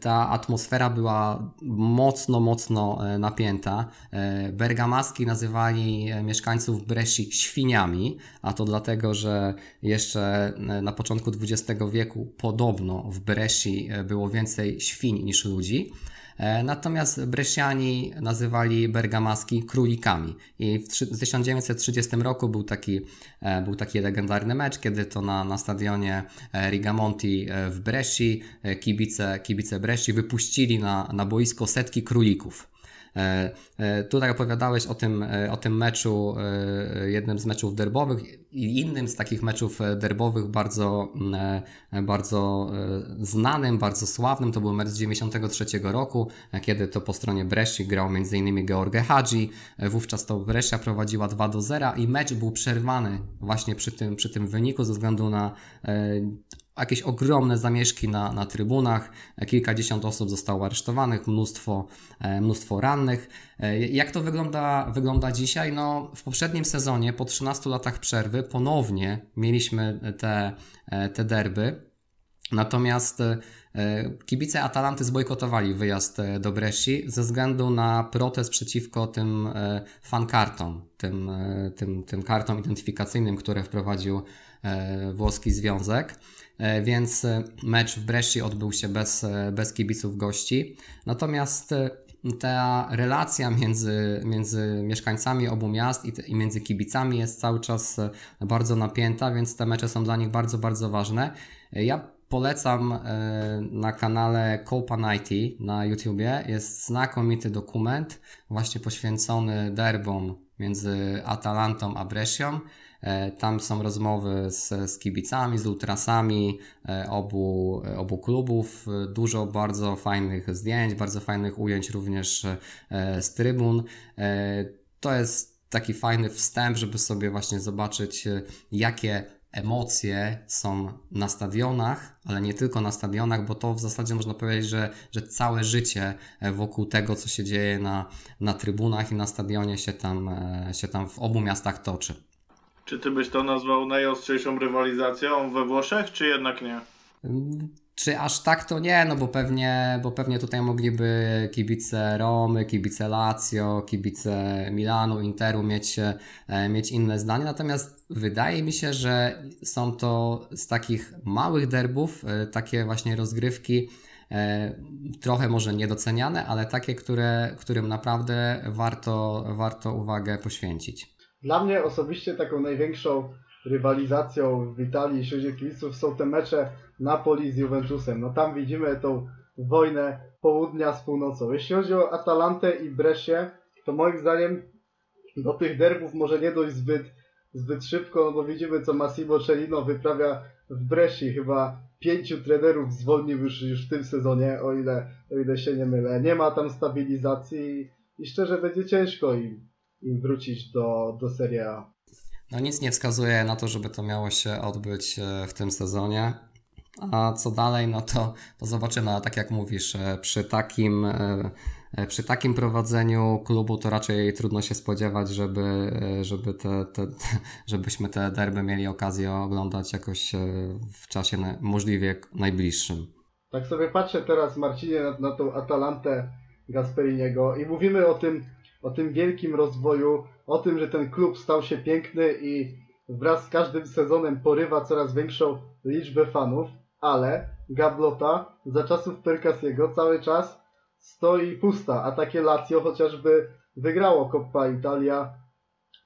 ta atmosfera była mocno, mocno e, napięta. E, bergamaski nazywali e, mieszkańców Bresci świniami, a to dlatego, że jeszcze na początku XX wieku podobno w Bresci było więcej świń niż ludzi. E, natomiast Bresciani nazywali bergamaski królikami. I w 1930 roku był taki, e, był taki legendarny mecz, kiedy to na, na stadionie e, Rigamonti w Bresci kibice, kibice Bresci wypuścili na, na boisko setki królików. E, e, tutaj opowiadałeś o tym, e, o tym meczu, jednym z meczów derbowych i innym z takich meczów derbowych bardzo, bardzo znanym, bardzo sławnym. To był mecz z 93 roku, kiedy to po stronie Bresci grał m.in. George Hadzi. Wówczas to Brescia prowadziła 2 do 0 i mecz był przerwany właśnie przy tym, przy tym wyniku ze względu na jakieś ogromne zamieszki na, na trybunach, kilkadziesiąt osób zostało aresztowanych, mnóstwo, e, mnóstwo rannych. E, jak to wygląda, wygląda dzisiaj? No, w poprzednim sezonie, po 13 latach przerwy, ponownie mieliśmy te, e, te derby. Natomiast kibice Atalanty zbojkotowali wyjazd do Bresci ze względu na protest przeciwko tym fankartom, tym, tym, tym kartom identyfikacyjnym, które wprowadził włoski związek. E, więc e, mecz w Bresci odbył się bez, e, bez kibiców gości. Natomiast ta relacja między, między mieszkańcami obu miast i, i, między kibicami jest cały czas bardzo napięta, więc te mecze są dla nich bardzo, bardzo ważne. Ja polecam na kanale Copa Nighty na YouTubie. Jest znakomity dokument właśnie poświęcony derbom między Atalantą a Brescią. E, tam są rozmowy z, z kibicami, z ultrasami e, obu, obu klubów. Dużo bardzo fajnych zdjęć, bardzo fajnych ujęć również e, z trybun. To jest taki fajny wstęp, żeby sobie właśnie zobaczyć, jakie emocje są na stadionach, ale nie tylko na stadionach, bo to w zasadzie można powiedzieć, że, że całe życie wokół tego, co się dzieje na, na trybunach i na stadionie się tam, się tam w obu miastach toczy. Czy ty byś to nazwał najostrzejszą rywalizacją we Włoszech, czy jednak nie? Czy aż tak to nie, no bo pewnie, bo pewnie tutaj mogliby kibice Romy, kibice Lazio, kibice Milanu, Interu mieć, e, mieć inne zdanie. Natomiast wydaje mi się, że są to z takich małych derbów, e, takie właśnie rozgrywki, e, trochę może niedoceniane, ale takie, które, którym naprawdę warto, warto uwagę poświęcić. Dla mnie osobiście taką największą rywalizacją w Italii wśród kibiców są te mecze Napoli z Juventusem. No tam widzimy tą wojnę południa z północą. Jeśli chodzi o Atalantę i Brescię, to moim zdaniem do tych derbów może nie dojść zbyt, zbyt szybko, no bo widzimy co Massimo Cellino wyprawia w Bresci. Chyba pięciu trenerów zwolnił już, już w tym sezonie, o ile, o ile się nie mylę. Nie ma tam stabilizacji i szczerze będzie ciężko im wrócić do, do Serie A. No nic nie wskazuje na to, żeby to miało się odbyć e, w tym sezonie. A co dalej, no to, to zobaczymy. Ale tak jak mówisz, e, przy takim, e, przy takim prowadzeniu klubu to raczej trudno się spodziewać, żeby, żeby te, te, *laughs* żebyśmy te derby mieli okazję oglądać jakoś w czasie możliwie najbliższym. Tak sobie patrzę teraz, Marcinie, na, na tą Atalantę Gasperiniego i mówimy o tym, o tym wielkim rozwoju, o tym, że ten klub stał się piękny i wraz z każdym sezonem porywa coraz większą liczbę fanów, ale gablota za czasów Perkasiego cały czas stoi pusta, a takie Lazio chociażby wygrało Coppa Italia,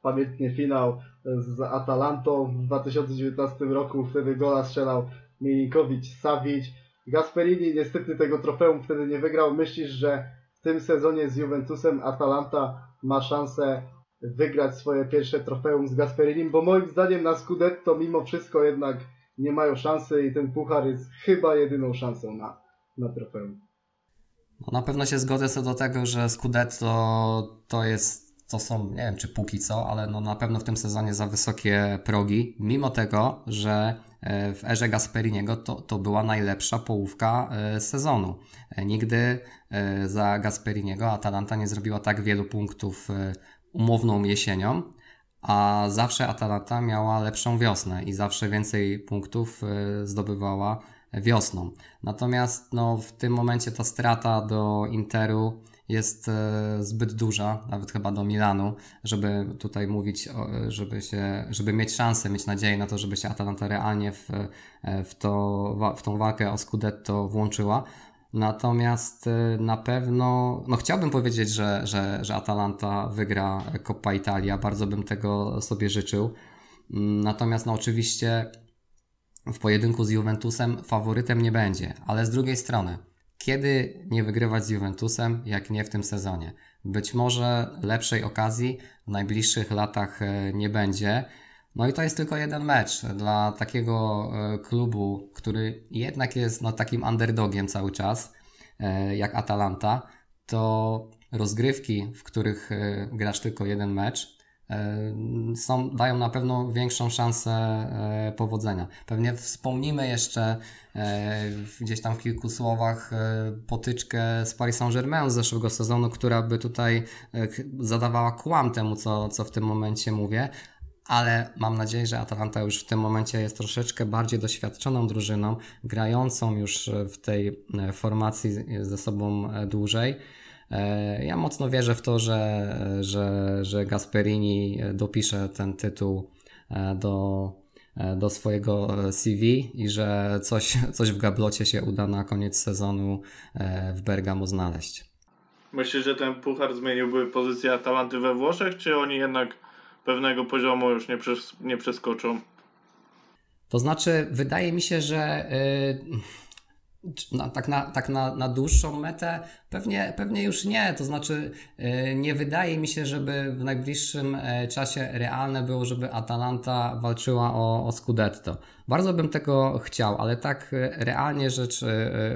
pamiętnie finał z Atalantą w 2019 roku, wtedy gola strzelał Milinkowicz, Savic. Gasperini niestety tego trofeum wtedy nie wygrał. Myślisz, że w tym sezonie z Juventusem Atalanta ma szansę wygrać swoje pierwsze trofeum z Gasperinim, bo moim zdaniem na Scudetto mimo wszystko jednak nie mają szansy i ten puchar jest chyba jedyną szansą na, na trofeum. No na pewno się zgodzę co do tego, że Scudetto to jest to są, nie wiem czy póki co, ale no na pewno w tym sezonie za wysokie progi, mimo tego, że e, w erze Gasperiniego to, to była najlepsza połówka e, sezonu. E, nigdy za Gasperiniego Atalanta nie zrobiła tak wielu punktów umowną jesienią, a zawsze Atalanta miała lepszą wiosnę i zawsze więcej punktów zdobywała wiosną. Natomiast no, w tym momencie ta strata do Interu jest e, zbyt duża, nawet chyba do Milanu, żeby tutaj mówić, żeby, się, żeby mieć szansę, mieć nadzieję na to, żeby się Atalanta realnie w, e, w, to, w tą walkę o Scudetto włączyła. Natomiast e, na pewno, no chciałbym powiedzieć, że, że, że Atalanta wygra Coppa Italia, bardzo bym tego sobie życzył. Mm, natomiast no oczywiście w pojedynku z Juventusem faworytem nie będzie, ale z drugiej strony kiedy nie wygrywać z Juventusem, jak nie w tym sezonie? Być może lepszej okazji w najbliższych latach e, nie będzie. No i to jest tylko jeden mecz dla takiego e, klubu, który jednak jest no, takim underdogiem cały czas, e, jak Atalanta. To rozgrywki, w których grasz tylko jeden mecz, są, dają na pewno większą szansę e, powodzenia. Pewnie wspomnimy jeszcze e, gdzieś tam w kilku słowach e, potyczkę z Paris Saint-Germain z zeszłego sezonu, która by tutaj zadawała kłam temu, co, co w tym momencie mówię. Ale mam nadzieję, że Atalanta już w tym momencie jest troszeczkę bardziej doświadczoną drużyną, grającą już w tej formacji ze sobą dłużej E, ja mocno wierzę w to, że, że, że Gasperini dopisze ten tytuł e, do, e, do swojego CV i że coś, *laughs* coś w gablocie się uda na koniec sezonu w Bergamo znaleźć. Myślisz, że ten puchar zmieniłby pozycję Atalanty we Włoszech, czy oni jednak pewnego poziomu już nie, przes nie przeskoczą? To znaczy, wydaje mi się, że. Yy na, tak na, tak na, na dłuższą metę pewnie, pewnie już nie. To znaczy, yy, nie wydaje mi się, żeby w najbliższym yy, czasie realne było, żeby Atalanta walczyła o, o Scudetto. Bardzo bym tego chciał, ale tak yy, realnie rzecz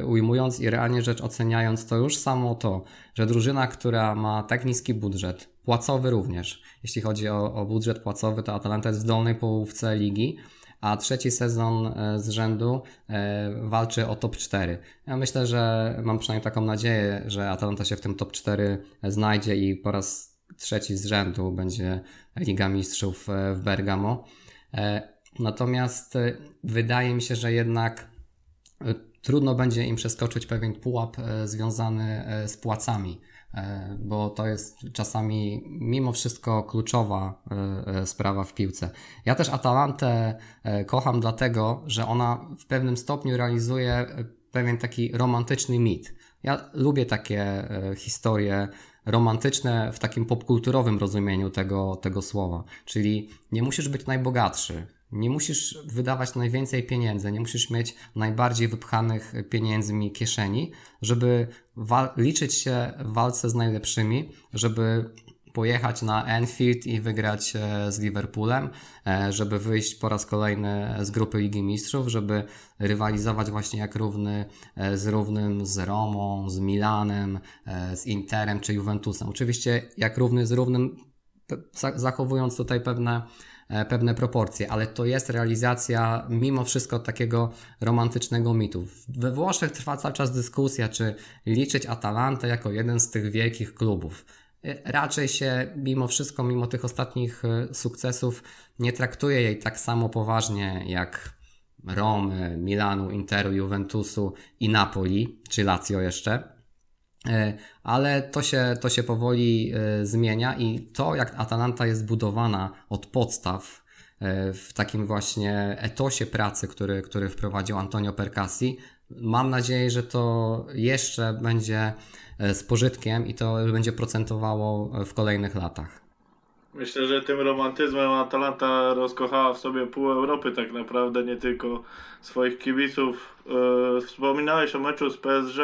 ujmując i realnie rzecz oceniając, to już samo to, że drużyna, która ma tak niski budżet, płacowy również, jeśli chodzi o, o budżet płacowy, to Atalanta jest w dolnej połówce ligi a trzeci sezon e, z rzędu e, walczy o top 4. Ja myślę, że mam przynajmniej taką nadzieję, że Atalanta się w tym top 4 znajdzie i po raz trzeci z rzędu będzie Liga Mistrzów e, w Bergamo. Natomiast wydaje mi się, że jednak trudno będzie im przeskoczyć pewien pułap związany z płacami. E, bo to jest czasami mimo wszystko kluczowa e, e, sprawa w piłce. Ja też Atalantę kocham dlatego, że ona w pewnym stopniu realizuje pewien taki romantyczny mit. Ja lubię takie historie romantyczne w takim popkulturowym rozumieniu tego, tego słowa. Czyli nie musisz być najbogatszy, nie musisz wydawać najwięcej pieniędzy, nie musisz mieć najbardziej wypchanych pieniędzmi kieszeni, żeby liczyć się w walce z najlepszymi, żeby pojechać na Enfield i wygrać e, z Liverpoolem, e, żeby wyjść po raz kolejny z grupy Ligi Mistrzów, żeby rywalizować właśnie jak równy e, z równym z Romą, z Milanem, z Interem czy Juventusem. Oczywiście jak równy z równym, zachowując tutaj pewne pewne proporcje, ale to jest realizacja mimo wszystko takiego romantycznego mitu. We Włoszech trwa cały czas dyskusja, czy liczyć Atalantę jako jeden z tych wielkich klubów. Raczej się mimo wszystko, mimo tych ostatnich sukcesów, nie traktuje jej tak samo poważnie jak Romy, Milanu, Interu, Juventusu i Napoli, czy Lazio jeszcze. E, ale to się, to się powoli e, zmienia i to, jak Atalanta jest budowana od podstaw e, w takim właśnie etosie pracy, który, który wprowadził Antonio Percassi, mam nadzieję, że to jeszcze będzie z pożytkiem i to będzie procentowało w kolejnych latach. Myślę, że tym romantyzmem Atalanta rozkochała w sobie pół Europy tak naprawdę, nie tylko swoich kibiców. Wspominałeś o meczu z PSG.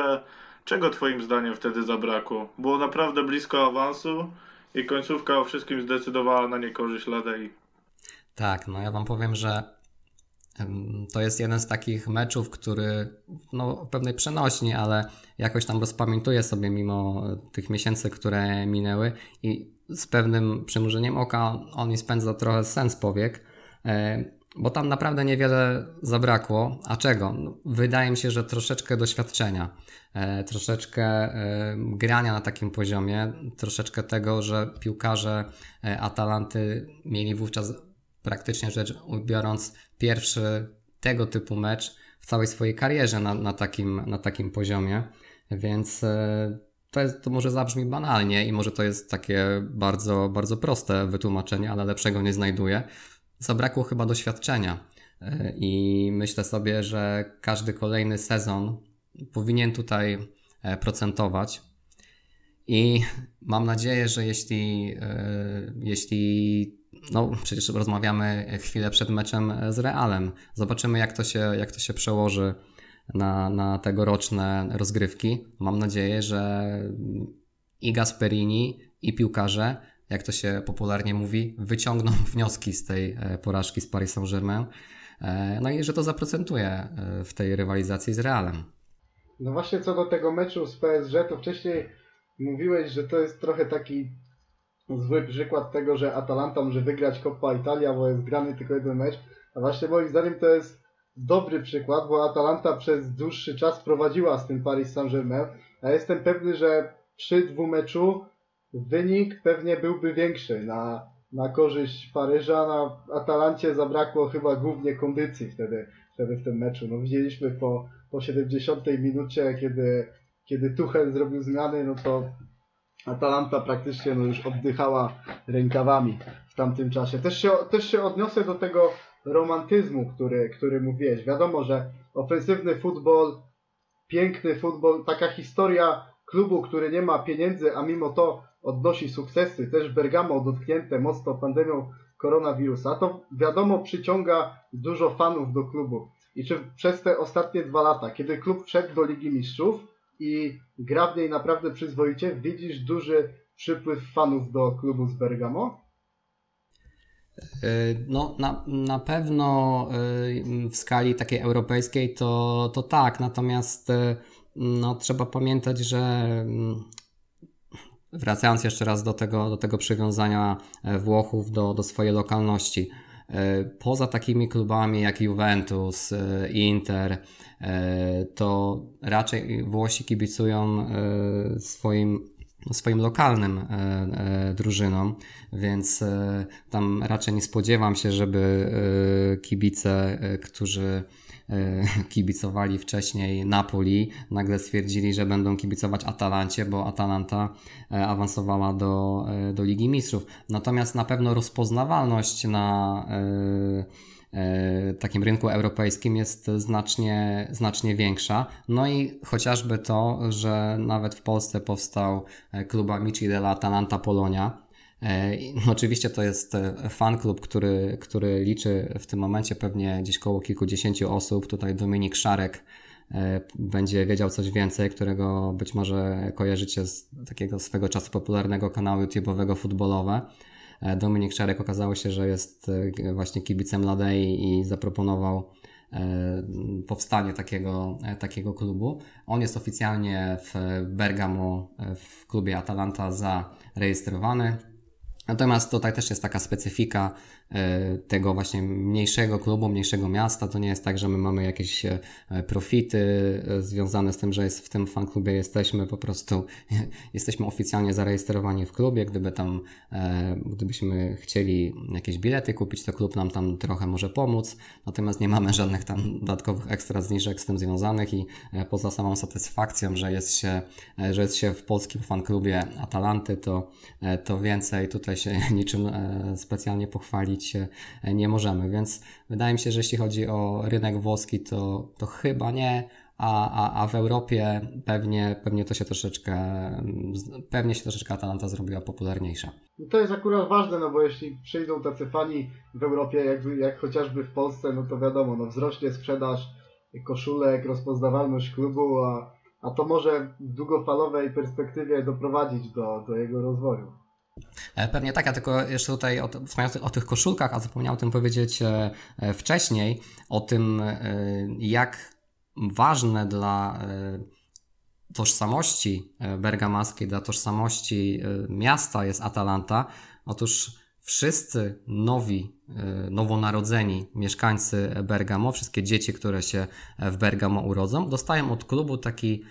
Czego twoim zdaniem wtedy zabrakło? Było naprawdę blisko awansu i końcówka o wszystkim zdecydowała na niekorzyść Ladei. Tak, no ja wam powiem, że to jest jeden z takich meczów, który no pewnej przenośni, ale jakoś tam rozpamiętuję sobie mimo tych miesięcy, które minęły i z pewnym przymrużeniem oka on mi spędza trochę sens powiek, e, bo tam naprawdę niewiele zabrakło. A czego? No, wydaje mi się, że troszeczkę doświadczenia, e, troszeczkę e, grania na takim poziomie, troszeczkę tego, że piłkarze Atalanty mieli wówczas praktycznie rzecz biorąc pierwszy tego typu mecz w całej swojej karierze na, na, takim, na takim poziomie, więc to, jest, to może zabrzmi banalnie i może to jest takie bardzo, bardzo proste wytłumaczenie, ale lepszego nie znajduję. Zabrakło chyba doświadczenia e, i myślę sobie, że każdy kolejny sezon powinien tutaj e, procentować. I mam nadzieję, że jeśli, e, jeśli no przecież rozmawiamy chwilę przed meczem z Realem, zobaczymy jak to się, jak to się przełoży na, na tegoroczne rozgrywki. Mam nadzieję, że i Gasperini, i piłkarze, jak to się popularnie mówi, wyciągną *laughs* wnioski z tej e, porażki z Paris Saint-Germain. E, no i że to zaprocentuje e, w tej rywalizacji z Realem. No właśnie co do tego meczu z PSG, to wcześniej mówiłeś, że to jest trochę taki zły przykład tego, że Atalanta może wygrać Coppa Italia, bo jest grany tylko jeden mecz. A właśnie moim zdaniem to jest dobry przykład, bo Atalanta przez dłuższy czas prowadziła z tym Paris Saint-Germain, a jestem pewny, że przy dwumeczu wynik pewnie byłby większy na, na korzyść Paryża. Na Atalancie zabrakło chyba głównie kondycji wtedy, wtedy w tym meczu. No widzieliśmy po, po 70 minucie, kiedy, kiedy Tuchel zrobił zmiany, no to Atalanta praktycznie no już oddychała rękawami w tamtym czasie. Też się, też się odniosę do tego romantyzmu, który, który mówiłeś. Wiadomo, że ofensywny futbol, piękny futbol, taka historia klubu, który nie ma pieniędzy, a mimo to odnosi sukcesy, też Bergamo dotknięte mocno pandemią koronawirusa, to wiadomo przyciąga dużo fanów do klubu. I czy przez te ostatnie dwa lata, kiedy klub wszedł do Ligi Mistrzów i gra w niej naprawdę przyzwoicie, widzisz duży przypływ fanów do klubu z Bergamo? Y, no, na, na pewno y, w skali takiej europejskiej to, to tak, natomiast y, no, trzeba pamiętać, że mm, wracając jeszcze raz do tego, do tego przywiązania e, Włochów do, do swojej lokalności, e, poza takimi klubami jak Juventus, e, Inter, to raczej Włosi kibicują swoim swoim lokalnym drużynom, więc tam raczej nie spodziewam się, żeby kibice, którzy *laughs* kibicowali wcześniej Napoli, nagle stwierdzili, że będą kibicować Atalancie, bo Atalanta awansowała do, do Ligi Mistrzów. Natomiast na pewno rozpoznawalność na E, takim rynku europejskim jest znacznie, znacznie większa. No i chociażby to, że nawet w Polsce powstał e, klub Amici della Atalanta Polonia. E, no oczywiście to jest fan klub, który, który liczy w tym momencie pewnie gdzieś koło kilkudziesięciu osób. Tutaj Dominik Szarek będzie wiedział coś więcej, którego być może kojarzycie z takiego swego czasu popularnego kanału YouTube'owego futbolowe. E, Dominik Czarek okazało się, że jest e, właśnie kibicem Ladei i zaproponował e, powstanie takiego, takiego klubu. On jest oficjalnie w Bergamo w klubie Atalanta zarejestrowany. Natomiast tutaj też jest taka specyfika tego właśnie mniejszego klubu, mniejszego miasta. To nie jest tak, że my mamy jakieś e, profity e, związane z tym, że jest w tym fanklubie jesteśmy po prostu, *laughs* jesteśmy oficjalnie zarejestrowani w klubie. Gdyby tam, gdybyśmy chcieli jakieś bilety kupić, to klub nam tam trochę może pomóc. Natomiast nie mamy żadnych tam dodatkowych ekstra zniżek z tym związanych i poza samą satysfakcją, że jest się, że jest się w polskim fanklubie Atalanty, to, to więcej tutaj się *laughs* niczym e, specjalnie pochwalić e, nie możemy, więc wydaje mi się, że jeśli chodzi o rynek włoski, to, to chyba nie, a, a, a w Europie pewnie, pewnie to się troszeczkę, pewnie się troszeczkę Atalanta zrobiła popularniejsza. To jest akurat ważne, no bo jeśli przyjdą tacy fani w Europie, jak, jak chociażby w Polsce, no to wiadomo, no wzrośnie sprzedaż koszulek, rozpoznawalność klubu, a, a to może w długofalowej perspektywie doprowadzić do, do jego rozwoju. E, pewnie tak, ja tylko jeszcze tutaj o, o tych koszulkach, a zapomniałem o tym powiedzieć e, e, wcześniej, o tym jak ważne dla tożsamości bergamasskiej, dla tożsamości miasta jest Atalanta. Otóż wszyscy nowi, nowonarodzeni mieszkańcy Bergamo, wszystkie dzieci, które się w Bergamo urodzą, dostają od klubu taki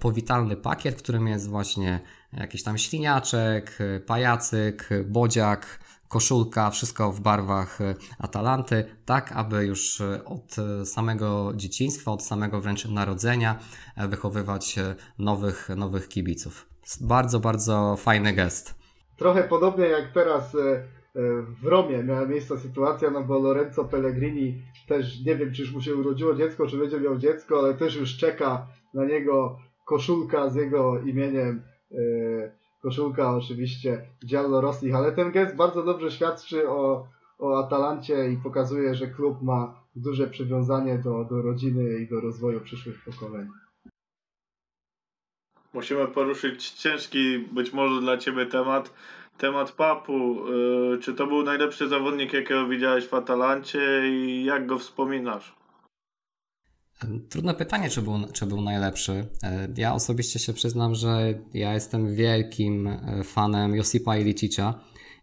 powitalny pakiet, w którym jest właśnie jakiś tam śliniaczek, pajacyk, bodziak, koszulka, wszystko w barwach Atalanty, tak aby już od samego dzieciństwa, od samego wręcz narodzenia wychowywać nowych, nowych kibiców. Bardzo, bardzo fajny gest. Trochę podobnie jak teraz e, e, w Romie miała miejsce sytuacja, no bo Lorenzo Pellegrini też nie wiem, czy już mu się urodziło dziecko, czy będzie miał dziecko, ale też już czeka na niego koszulka z jego imieniem E, koszulka oczywiście Giallo Rossi, ale ten gest bardzo dobrze świadczy o, o Atalancie i pokazuje, że klub ma duże przywiązanie do, do rodziny i do rozwoju przyszłych pokoleń. Musimy poruszyć ciężki być może dla Ciebie temat. Temat Papu. E, czy to był najlepszy zawodnik, jakiego widziałeś w Atalancie i jak go wspominasz? Trudne pytanie, czy był, czy był najlepszy. E, ja osobiście się przyznam, że ja jestem wielkim e, fanem Josipa Ilicicia.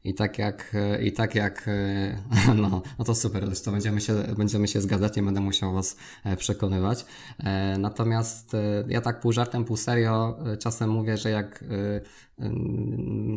I tak jak, e, i tak jak, *laughs* no, no to super, to będziemy się, będziemy się zgadzać, nie będę musiał Was przekonywać. Natomiast ja tak pół żartem, pół serio czasem mówię, że jak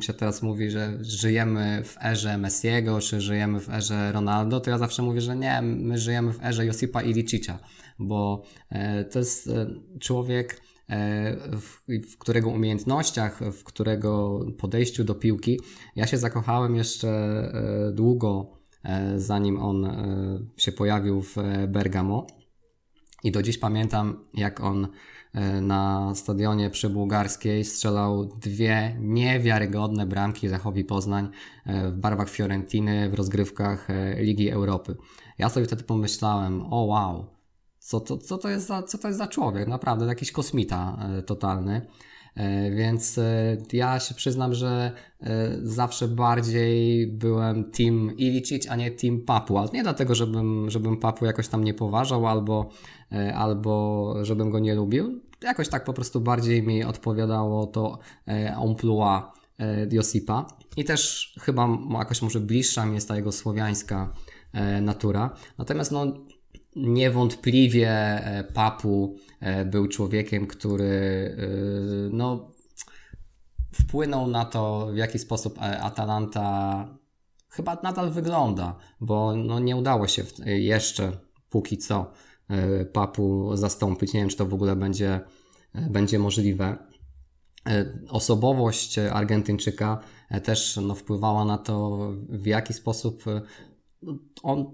się teraz mówi, że żyjemy w erze Messiego, czy żyjemy w erze Ronaldo, to ja zawsze mówię, że nie, my żyjemy w erze Josipa Ilicicia bo e, to jest e, człowiek, e, w, w, którego umiejętnościach, w którego podejściu do piłki ja się zakochałem jeszcze długo, zanim on się pojawił w Bergamo. I do dziś pamiętam, jak on na stadionie przy Bułgarskiej strzelał dwie niewiarygodne bramki Lechowi Poznań w barwach Fiorentiny w rozgrywkach Ligi Europy. Ja sobie wtedy pomyślałem, o wow, co to, co to, jest, za, co to jest za człowiek, naprawdę jakiś kosmita e, totalny. E, więc e, ja się przyznam, że zawsze bardziej byłem team Ilicic, a nie team Papu. Ale nie dlatego, żebym, żebym Papu jakoś tam nie poważał albo, albo żebym go nie lubił. Jakoś tak po prostu bardziej mi odpowiadało to emploi Josipa. I też chyba jakoś może bliższa mi jest ta jego słowiańska natura. Natomiast no, Niewątpliwie e, Papu e, był człowiekiem, który e, no, wpłynął na to, w jaki sposób Atalanta chyba nadal wygląda, bo no, nie udało się jeszcze póki co Papu zastąpić. Nie wiem, czy to w ogóle będzie, będzie możliwe. Osobowość Argentyńczyka też no, wpływała na to, w jaki sposób on,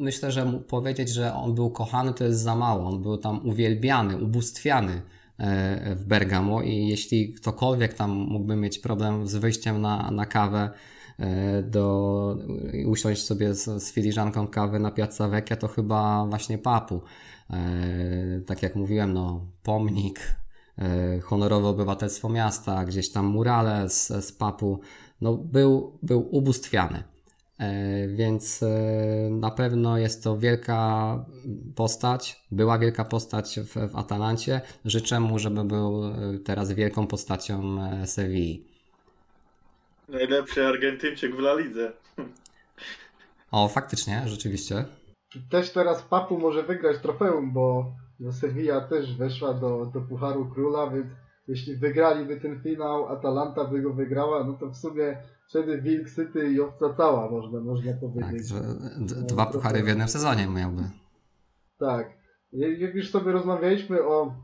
myślę, że powiedzieć, że on był kochany, to jest za mało. On był tam uwielbiany, ubóstwiany e, w Bergamo i jeśli ktokolwiek tam mógłby mieć problem z wyjściem na, na kawę, e, do usiąść sobie z, z filiżanką kawy na Piazza Vecchia, to chyba właśnie Papu. E, tak jak mówiłem, no, pomnik, honorowe obywatelstwo miasta, gdzieś tam murale z, z Papu, no, był, był ubóstwiany. E, więc e, na pewno jest to wielka postać, była wielka postać w, w Atalancie. Życzę mu, żeby był e, teraz wielką postacią Sewilli. Najlepszy Argentyńczyk w La Lidze. O, faktycznie, rzeczywiście. Też teraz Papu może wygrać trofeum, bo no Sevilla też weszła do, do Pucharu Króla, więc jeśli wygraliby ten finał, Atalanta by go wygrała, no to w sumie wtedy Wilk City i owca cała, można, można Tak, powiedzieć. No, dwa puchary w jednym sezonie miałby. Tak. Jak już sobie rozmawialiśmy o,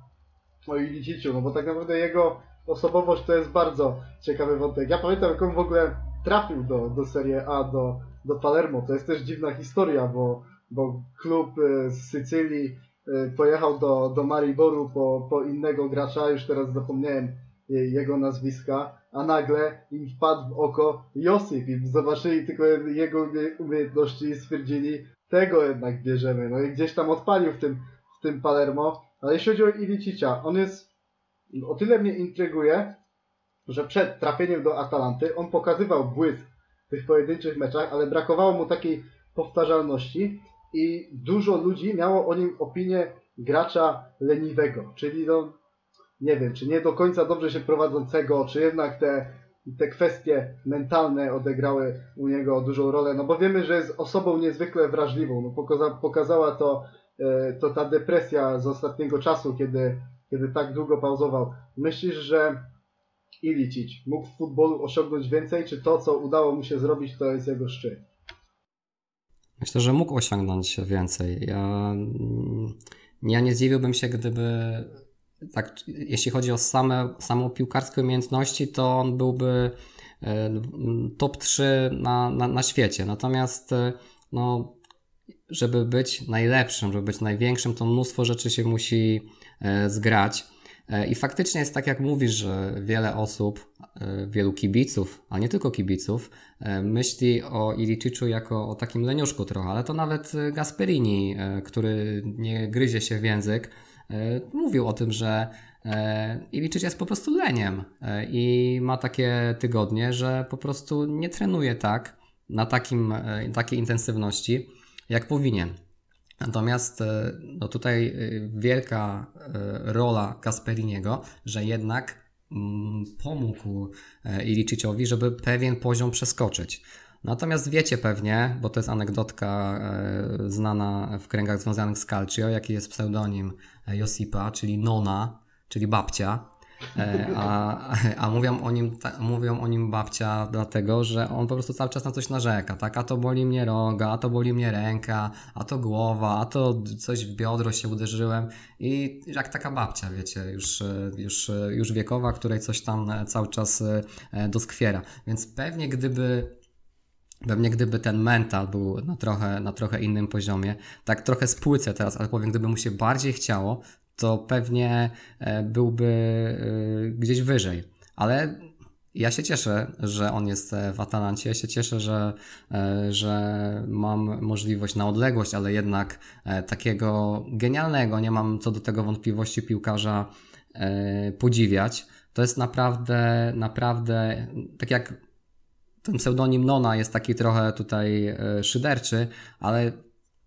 o Iliciciu, no bo tak naprawdę jego osobowość to jest bardzo ciekawy wątek. Ja pamiętam, jak on w ogóle trafił do, do Serie A, do, do Palermo. To jest też dziwna historia, bo, bo klub e, z Sycylii e, pojechał do, do Mariboru po, po innego gracza, już teraz zapomniałem je- jego nazwiska, a nagle im wpadł w oko Josip i zobaczyli tylko jego umie- umiejętności i stwierdzili, tego jednak bierzemy. No i gdzieś tam odpalił w tym, w tym Palermo. Ale jeśli chodzi o Ilicicia, on jest, o tyle mnie intryguje, że przed trafieniem do Atalanty on pokazywał błysk w tych pojedynczych meczach, ale brakowało mu takiej powtarzalności i dużo ludzi miało o nim opinię gracza leniwego, czyli no, nie wiem, czy nie do końca dobrze się prowadzącego, czy jednak te, te kwestie mentalne odegrały u niego dużą rolę, no bo wiemy, że jest osobą niezwykle wrażliwą, no pokaza, pokazała to, e, to ta depresja z ostatniego czasu, kiedy, kiedy tak długo pauzował. Myślisz, że Ilicic mógł w futbolu osiągnąć więcej, czy to, co udało mu się zrobić, to jest jego szczyt? Myślę, że mógł osiągnąć więcej. Ja, mm, ja nie zdziwiłbym się, gdyby tak, jeśli chodzi o same, samą piłkarskie umiejętności, to on byłby e, top 3 na, na, na świecie. Natomiast e, no, żeby być najlepszym, żeby być największym, to mnóstwo rzeczy się musi e, zgrać. I faktycznie jest tak, jak mówisz, że wiele osób, wielu kibiców, a nie tylko kibiców, myśli o Iliciczu jako o takim leniuszku trochę, ale to nawet Gasperini, który nie gryzie się w język, mówił o tym, że e, Ilicic jest po prostu leniem e, i ma takie tygodnie, że po prostu nie trenuje tak, na takim, e, takiej intensywności, jak powinien. Natomiast e, no tutaj e, wielka e, rola Gasperiniego, że jednak mm, pomógł e, Iliciciowi, żeby pewien poziom przeskoczyć. Natomiast wiecie pewnie, bo to jest anegdotka e, znana w kręgach związanych z Calcio, jaki jest pseudonim e, Josipa, czyli Nona, czyli babcia. E, A, a mówią, o nim, mówią o nim babcia dlatego, że on po prostu cały czas na coś narzeka, tak? A to boli mnie roga, a to boli mnie ręka, a to głowa, a to coś w biodro się uderzyłem i jak taka babcia, wiecie, już, już, już wiekowa, której coś tam cały czas doskwiera. Więc pewnie gdyby Pewnie gdyby ten mental był na trochę, na trochę innym poziomie, tak trochę spłycę teraz, ale powiem, gdyby mu się bardziej chciało, to pewnie e, byłby e, gdzieś wyżej. Ale ja się cieszę, że on jest e, w Atalancie. Ja się cieszę, że, że mam możliwość na odległość, ale jednak takiego genialnego, nie mam co do tego wątpliwości, piłkarza podziwiać. To jest naprawdę, naprawdę, tak jak ten pseudonim Nona jest taki trochę tutaj e, szyderczy, ale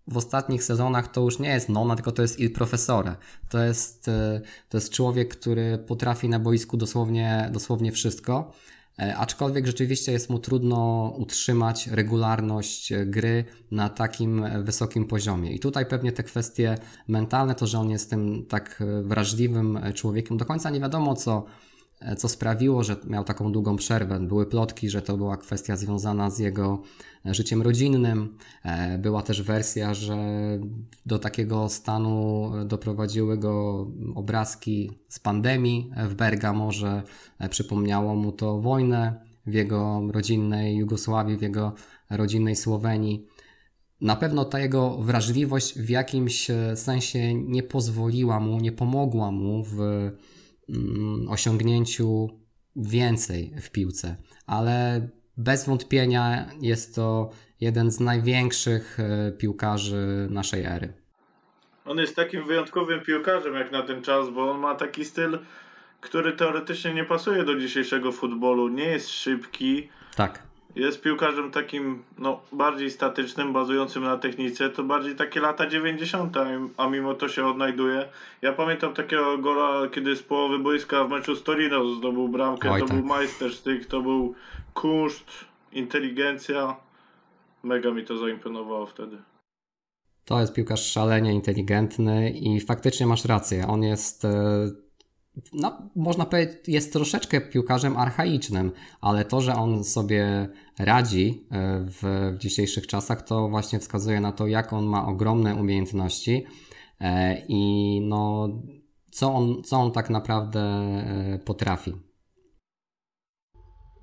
w ostatnich sezonach to już nie jest Nona, tylko to jest Il Professore. To jest, e, to jest człowiek, który potrafi na boisku dosłownie, dosłownie wszystko. E, Aczkolwiek rzeczywiście jest mu trudno utrzymać regularność gry na takim wysokim poziomie. I tutaj pewnie te kwestie mentalne, to, że on jest tym tak wrażliwym człowiekiem, do końca nie wiadomo, co, co sprawiło, że miał taką długą przerwę. Były plotki, że to była kwestia związana z jego e, życiem rodzinnym. E, Była też wersja, że do takiego stanu e, doprowadziły go obrazki z pandemii w Bergamo, że e, przypomniało mu to wojnę w jego rodzinnej Jugosławii, w jego rodzinnej Słowenii. Na pewno ta jego wrażliwość w jakimś e, sensie nie pozwoliła mu, nie pomogła mu w osiągnięciu więcej w piłce, ale bez wątpienia jest to jeden z największych e, piłkarzy naszej ery. On jest takim wyjątkowym piłkarzem jak na ten czas, bo on ma taki styl, który teoretycznie nie pasuje do dzisiejszego futbolu. Nie jest szybki, Tak. Jest piłkarzem takim no, bardziej statycznym, bazującym na technice, to bardziej takie lata 90., a mimo to się odnajduje. Ja pamiętam takiego gola, kiedy z połowy boiska w meczu z Torino zdobył bramkę, Oj, to tak. był majstersztyk, to był kunszt, inteligencja. Mega mi to zaimponowało wtedy. To jest piłkarz szalenie inteligentny i faktycznie masz rację. On jest, e, no, można powiedzieć, jest troszeczkę piłkarzem archaicznym, ale to, że on sobie radzi e, w, w dzisiejszych czasach, to właśnie wskazuje na to, jak on ma ogromne umiejętności e, i no, co on, co on tak naprawdę e, potrafi.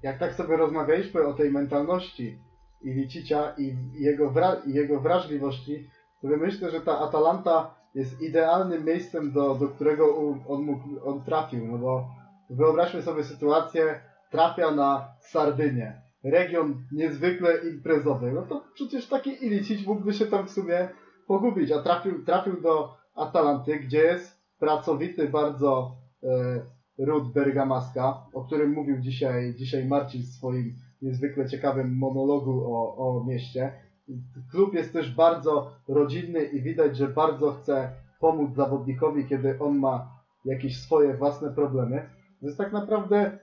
Jak tak sobie rozmawialiśmy o tej mentalności i Licicia i jego, wra- jego wrażliwości, to myślę, że ta Atalanta jest idealnym miejscem, do, do którego on, mógł, on trafił, no bo wyobraźmy sobie sytuację, trafia na Sardynię, region niezwykle imprezowy, no to przecież taki Ilicic mógłby się tam w sumie pogubić, a trafił, trafił do Atalanty, gdzie jest pracowity bardzo e, Ród Bergamaska, o którym mówił dzisiaj, dzisiaj Marcin w swoim niezwykle ciekawym monologu o, o mieście. Klub jest też bardzo rodzinny i widać, że bardzo chce pomóc zawodnikowi, kiedy on ma jakieś swoje własne problemy. Więc tak naprawdę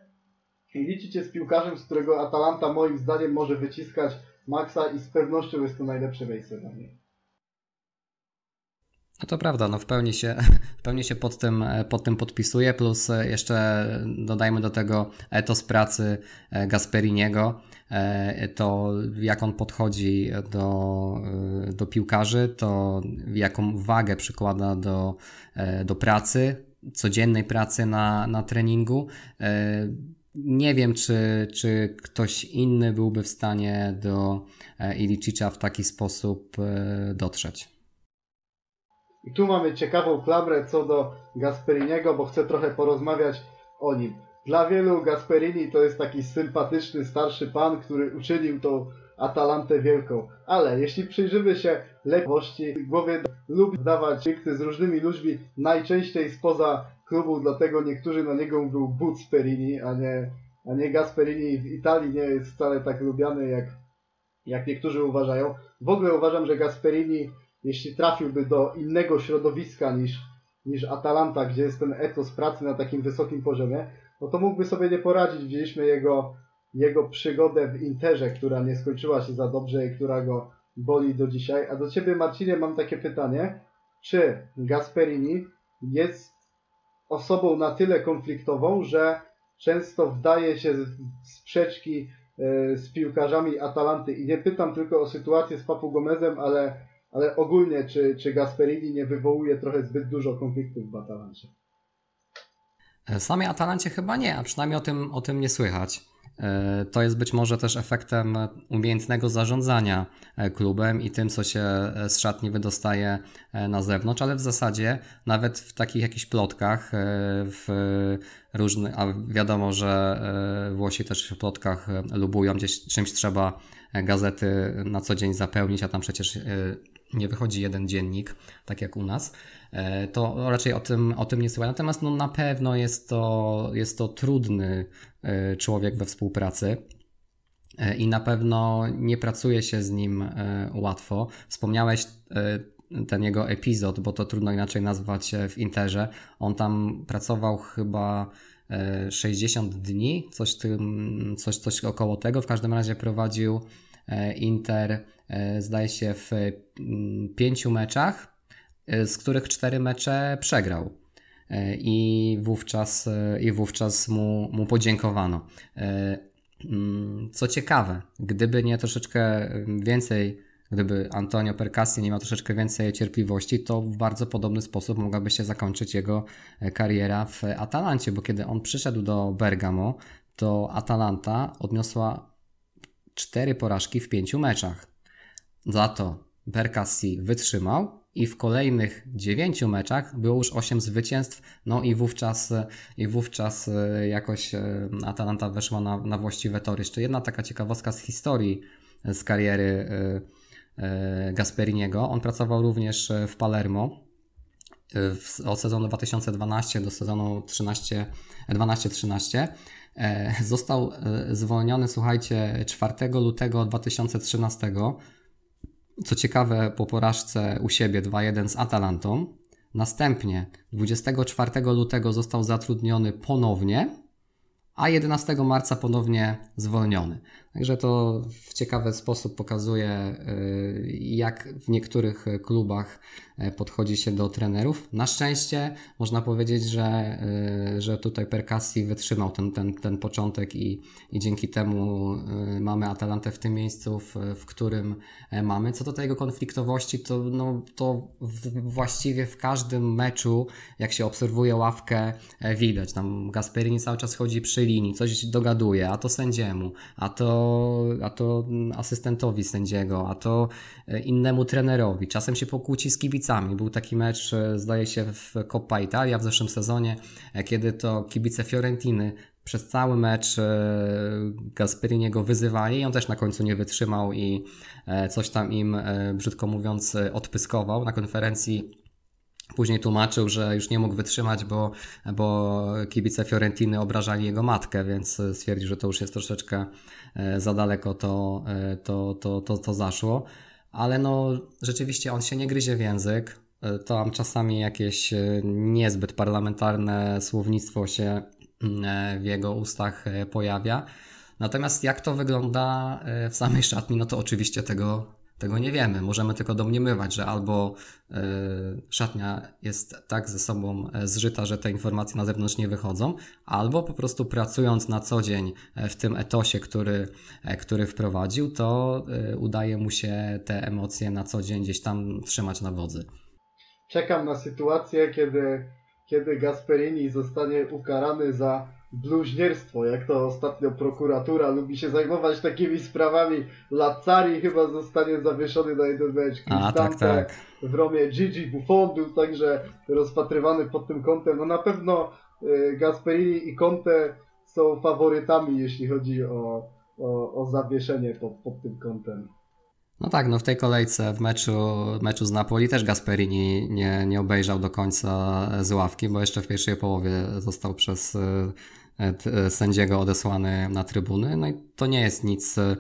liczyć jest piłkarzem, z którego Atalanta moim zdaniem może wyciskać maksa i z pewnością jest to najlepsze miejsce dla mnie. No to prawda, no w pełni się, w pełni się pod, tym, pod tym podpisuję, plus jeszcze dodajmy do tego etos pracy Gasperiniego, to jak on podchodzi do, do piłkarzy, to jaką wagę przykłada do, do pracy, codziennej pracy na, na treningu. Nie wiem, czy, czy ktoś inny byłby w stanie do Ilicicza w taki sposób dotrzeć. I tu mamy ciekawą klamrę co do Gasperiniego, bo chcę trochę porozmawiać o nim. Dla wielu Gasperini to jest taki sympatyczny starszy pan, który uczynił tą Atalantę wielką. Ale jeśli przyjrzymy się lekkości, głowie lubi wdawać dykty z różnymi ludźmi, najczęściej spoza klubu, dlatego niektórzy na niego mówią Butzperini, a nie, a nie Gasperini. W Italii nie jest wcale tak lubiany, jak, jak niektórzy uważają. W ogóle uważam, że Gasperini jeśli trafiłby do innego środowiska niż, niż Atalanta, gdzie jest ten etos pracy na takim wysokim poziomie, no to mógłby sobie nie poradzić. Widzieliśmy jego, jego przygodę w Interze, która nie skończyła się za dobrze i która go boli do dzisiaj. A do Ciebie, Marcinie, mam takie pytanie. Czy Gasperini jest osobą na tyle konfliktową, że często wdaje się w sprzeczki z piłkarzami Atalanty? I nie pytam tylko o sytuację z Papu Gomezem, ale ale ogólnie, czy, czy Gasperini nie wywołuje trochę zbyt dużo konfliktów w Atalancie? W samej Atalancie chyba nie, a przynajmniej o tym, o tym nie słychać. To jest być może też efektem umiejętnego zarządzania klubem i tym, co się z szatni wydostaje na zewnątrz, ale w zasadzie nawet w takich jakichś plotkach, w różnych, a wiadomo, że Włosi też w plotkach lubują, gdzieś czymś trzeba gazety na co dzień zapełnić, a tam przecież nie wychodzi jeden dziennik, tak jak u nas, to raczej o tym, o tym nie słychać. Natomiast no, na pewno jest to, jest to trudny człowiek we współpracy i na pewno nie pracuje się z nim łatwo. Wspomniałeś ten jego epizod, bo to trudno inaczej nazwać w Interze. On tam pracował chyba 60 dni, coś, tym, coś, coś około tego. W każdym razie prowadził Inter, zdaje się, w pięciu meczach, z których cztery mecze przegrał. I wówczas, i wówczas mu, mu podziękowano. Co ciekawe, gdyby nie troszeczkę więcej, gdyby Antonio Percassi nie miał troszeczkę więcej cierpliwości, to w bardzo podobny sposób mogłaby się zakończyć jego kariera w Atalancie, bo kiedy on przyszedł do Bergamo, to Atalanta odniosła cztery porażki w pięciu meczach. Za to Percassi wytrzymał i w kolejnych dziewięciu meczach było już 8 zwycięstw, no i wówczas, i wówczas jakoś Atalanta weszła na, na właściwe tory. Jeszcze jedna taka ciekawostka z historii z kariery Gasperiniego. On pracował również w Palermo od sezonu 2012 do sezonu 12-13 Został zwolniony, słuchajcie, 4 lutego 2013. Co ciekawe, po porażce u siebie 2-1 z Atalantą. Następnie 24 lutego został zatrudniony ponownie a 11 marca ponownie zwolniony. Także to w ciekawy sposób pokazuje, y, jak w niektórych klubach y, podchodzi się do trenerów. Na szczęście można powiedzieć, że, y, że tutaj Perkassi wytrzymał ten, ten, ten początek i, i dzięki temu mamy Atalantę w tym miejscu, w, w którym e, mamy. Co do tej jego konfliktowości, to, no, to w, właściwie w każdym meczu, jak się obserwuje ławkę, e, widać. Tam Gasperini cały czas chodzi przy linii, coś dogaduje, a to sędziemu, a to a to asystentowi sędziego, a to e, innemu trenerowi. Czasem się pokłóci z kibicami. Był taki mecz, e, zdaje się, w Coppa Italia w zeszłym sezonie, e, kiedy to kibice Fiorentiny przez cały mecz Gasperiniego wyzywali i on też na końcu nie wytrzymał i coś tam im, brzydko mówiąc, odpyskował. Na konferencji Później tłumaczył, że już nie mógł wytrzymać, bo, bo kibice Fiorentiny obrażali jego matkę, więc stwierdził, że to już jest troszeczkę e, za daleko to, e, to, to, to, to zaszło. Ale no, rzeczywiście on się nie gryzie w język. E, tam czasami jakieś niezbyt parlamentarne słownictwo się w jego ustach pojawia. Natomiast jak to wygląda w samej szatni, no to oczywiście tego tego nie wiemy. Możemy tylko domniemywać, że albo y, szatnia jest tak ze sobą e, zżyta, że te informacje na zewnątrz nie wychodzą, albo po prostu pracując na co dzień e, w tym etosie, który, który wprowadził, to udaje mu się te emocje na co dzień gdzieś tam trzymać na wodzy. Czekam na sytuację, kiedy, kiedy Gasperini zostanie ukarany za bluźnierstwo, jak to ostatnio prokuratura lubi się zajmować takimi sprawami. Lazzari chyba zostanie zawieszony na jeden mecz. A, tak, tak. W Romie Gigi Buffon był także rozpatrywany pod tym kątem. No na pewno y, Gasperini i Conte są faworytami, jeśli chodzi o, o, o zawieszenie pod, pod tym kątem. No tak, no w tej kolejce w meczu, meczu z Napoli też Gasperini nie, nie obejrzał do końca z ławki, bo jeszcze w pierwszej połowie został przez y, sędziego odesłany na trybuny. No i to nie jest nic e,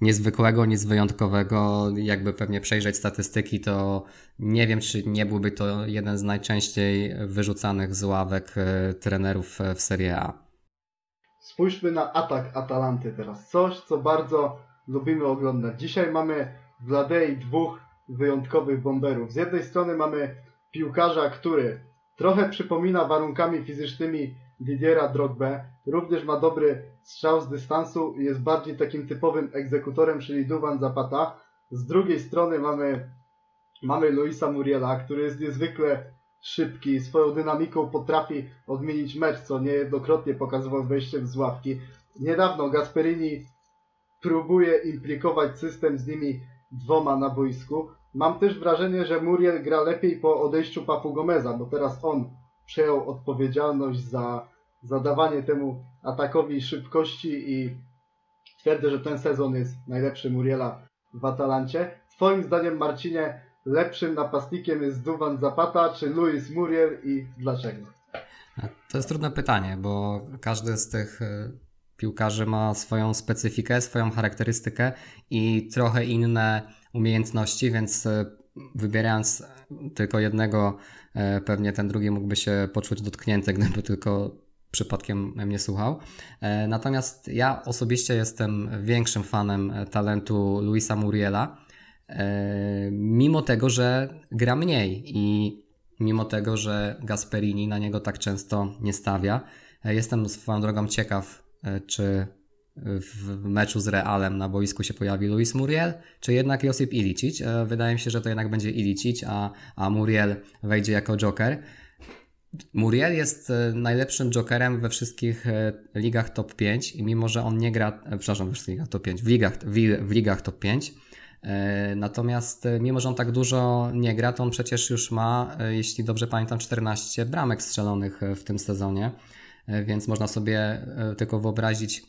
niezwykłego, nic wyjątkowego. Jakby pewnie przejrzeć statystyki, to nie wiem, czy nie byłby to jeden z najczęściej wyrzucanych z ławek e, trenerów w Serie A. Spójrzmy na atak Atalanty teraz. Coś, co bardzo lubimy oglądać. Dzisiaj mamy w Ladei dwóch wyjątkowych bomberów. Z jednej strony mamy piłkarza, który trochę przypomina warunkami fizycznymi Didiera Drogbe. Również ma dobry strzał z dystansu i jest bardziej takim typowym egzekutorem, czyli Duwan Zapata. Z drugiej strony mamy, mamy Luisa Muriela, który jest niezwykle szybki, swoją dynamiką potrafi odmienić mecz, co niejednokrotnie pokazywał wejściem z ławki. Niedawno Gasperini próbuje implikować system z nimi dwoma na boisku. Mam też wrażenie, że Muriel gra lepiej po odejściu Papu Gomeza, bo teraz on przejął odpowiedzialność za zadawanie temu atakowi szybkości i twierdzę, że ten sezon jest najlepszy Muriela w Atalancie. Twoim zdaniem, Marcinie, lepszym napastnikiem jest Duvan Zapata czy Luis Muriel i dlaczego? To jest trudne pytanie, bo każdy z tych e, piłkarzy ma swoją specyfikę, swoją charakterystykę i trochę inne umiejętności, więc e, wybierając tylko jednego, e, pewnie ten drugi mógłby się poczuć dotknięty, gdyby tylko przypadkiem mnie słuchał. E, natomiast ja osobiście jestem większym fanem talentu Luisa Muriela, e, mimo tego, że gra mniej i mimo tego, że Gasperini na niego tak często nie stawia. E, jestem swoją drogą ciekaw, czy w meczu z Realem na boisku się pojawi Luis Muriel, czy jednak Josip Ilicic. Wydaje mi się, że to jednak będzie Ilicic, a, a Muriel wejdzie jako joker. Muriel jest e, najlepszym jokerem we wszystkich e, ligach top 5 i mimo, że on nie gra, e, przepraszam, we wszystkich ligach top 5, w ligach, w, w ligach top 5, natomiast mimo, że on tak dużo nie gra, to on przecież już ma, jeśli dobrze pamiętam, 14 bramek strzelonych w tym sezonie, więc można sobie tylko wyobrazić,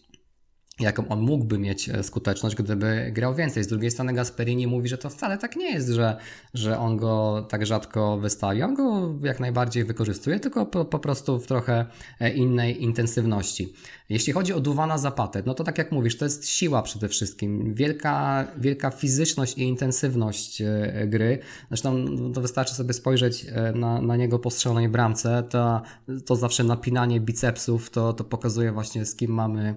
jaką on mógłby mieć e, skuteczność, gdyby grał więcej. Z drugiej strony Gasperini mówi, że to wcale tak nie jest, że, że on go tak rzadko wystawi. On go jak najbardziej wykorzystuje, tylko po, po prostu w trochę e, innej intensywności. Jeśli chodzi o Duwana Zapatę, no to tak jak mówisz, to jest siła przede wszystkim. Wielka, wielka fizyczność i intensywność e, gry. Zresztą no, to wystarczy sobie spojrzeć na, na niego po strzelonej bramce. To, to zawsze napinanie bicepsów to, to pokazuje właśnie z kim mamy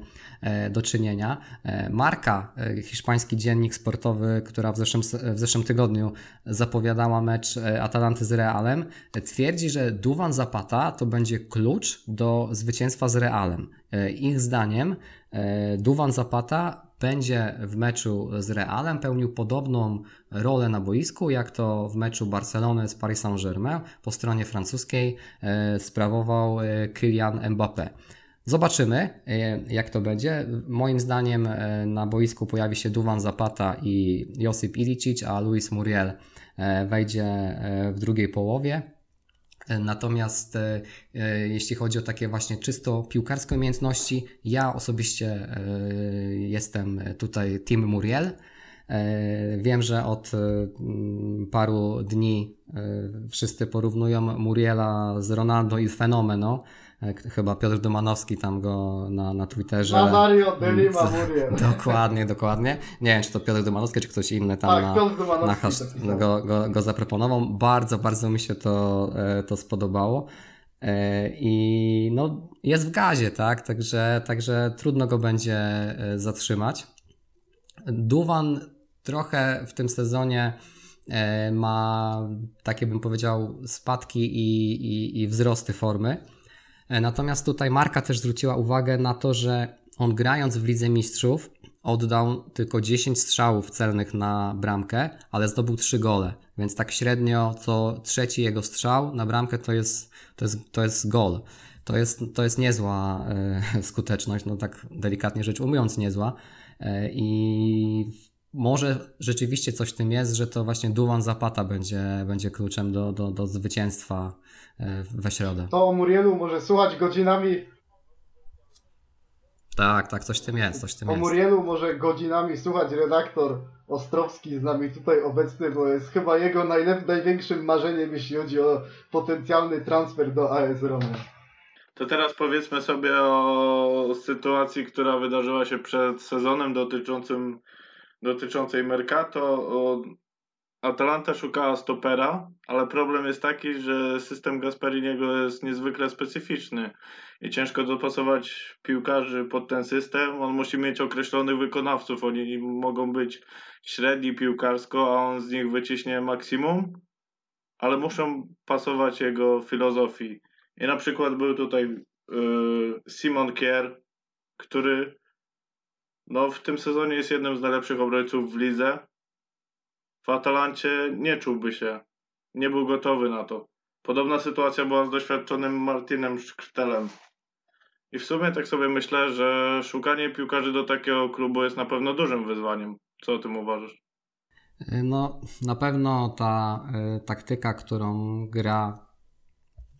do czynienia. E, Marka, e, hiszpański dziennik sportowy, która w zeszłym, w zeszłym tygodniu zapowiadała mecz e, Atalanty z Realem, twierdzi, że Duwan Zapata to będzie klucz do zwycięstwa z Realem. Ich zdaniem Duwan Zapata będzie w meczu z Realem pełnił podobną rolę na boisku, jak to w meczu Barcelony z Paris Saint-Germain po stronie francuskiej sprawował Kylian Mbappé. Zobaczymy, e, jak to będzie. Moim zdaniem e, na boisku pojawi się Duwan Zapata i Josip Ilicic, a Luis Muriel e, wejdzie w drugiej połowie. Natomiast jeśli chodzi o takie właśnie czysto piłkarskie umiejętności, ja osobiście jestem tutaj Team Muriel. Wiem, że od paru dni wszyscy porównują Muriela z Ronaldo i Fenomeno. E, chyba Piotr Domanowski tam go na, na Twitterze. De Lima Muriel. Dokładnie, dokładnie. Nie wiem, czy to Piotr Domanowski, czy ktoś inny tam tak, na, Piotr na hasz, go, go, go zaproponował. Bardzo, bardzo mi się to, e, to spodobało. E, I no, jest w gazie, tak? Także, także trudno go będzie zatrzymać. Duwan trochę w tym sezonie ma takie bym powiedział spadki i, i, i wzrosty formy. E, natomiast tutaj Marka też zwróciła uwagę na to, że on grając w Lidze Mistrzów oddał tylko 10 strzałów celnych na bramkę, ale zdobył 3 gole. Więc tak średnio co trzeci jego strzał na bramkę to jest, to jest, to jest gol. To jest, to jest niezła e, *laughs* skuteczność, no tak delikatnie rzecz ujmując niezła. E, I może rzeczywiście coś w tym jest, że to właśnie Duwan Zapata będzie, będzie kluczem do, do, do zwycięstwa we środę. To o Murielu może słuchać godzinami. Tak, tak, coś w tym jest, coś w tym o jest. O Murielu może godzinami słuchać redaktor Ostrowski z nami tutaj obecny, bo jest chyba jego najlep- największym marzeniem, jeśli chodzi o potencjalny transfer do AS Roma. To teraz powiedzmy sobie o sytuacji, która wydarzyła się przed sezonem dotyczącym dotyczącej Mercato. O Atalanta szukała stopera, ale problem jest taki, że system Gasperiniego jest niezwykle specyficzny i ciężko dopasować piłkarzy pod ten system. On musi mieć określonych wykonawców. Oni mogą być średni piłkarsko, a on z nich wyciśnie maksimum, ale muszą pasować jego filozofii. I na przykład był tutaj yy, Simon Kier, który no, w tym sezonie jest jednym z najlepszych obrońców w lidze w Atalancie nie czułby się. Nie był gotowy na to. Podobna sytuacja była z doświadczonym Martinem Szkrtelem. I w sumie tak sobie myślę, że szukanie piłkarzy do takiego klubu jest na pewno dużym wyzwaniem. Co o tym uważasz? No, na pewno ta y, taktyka, którą gra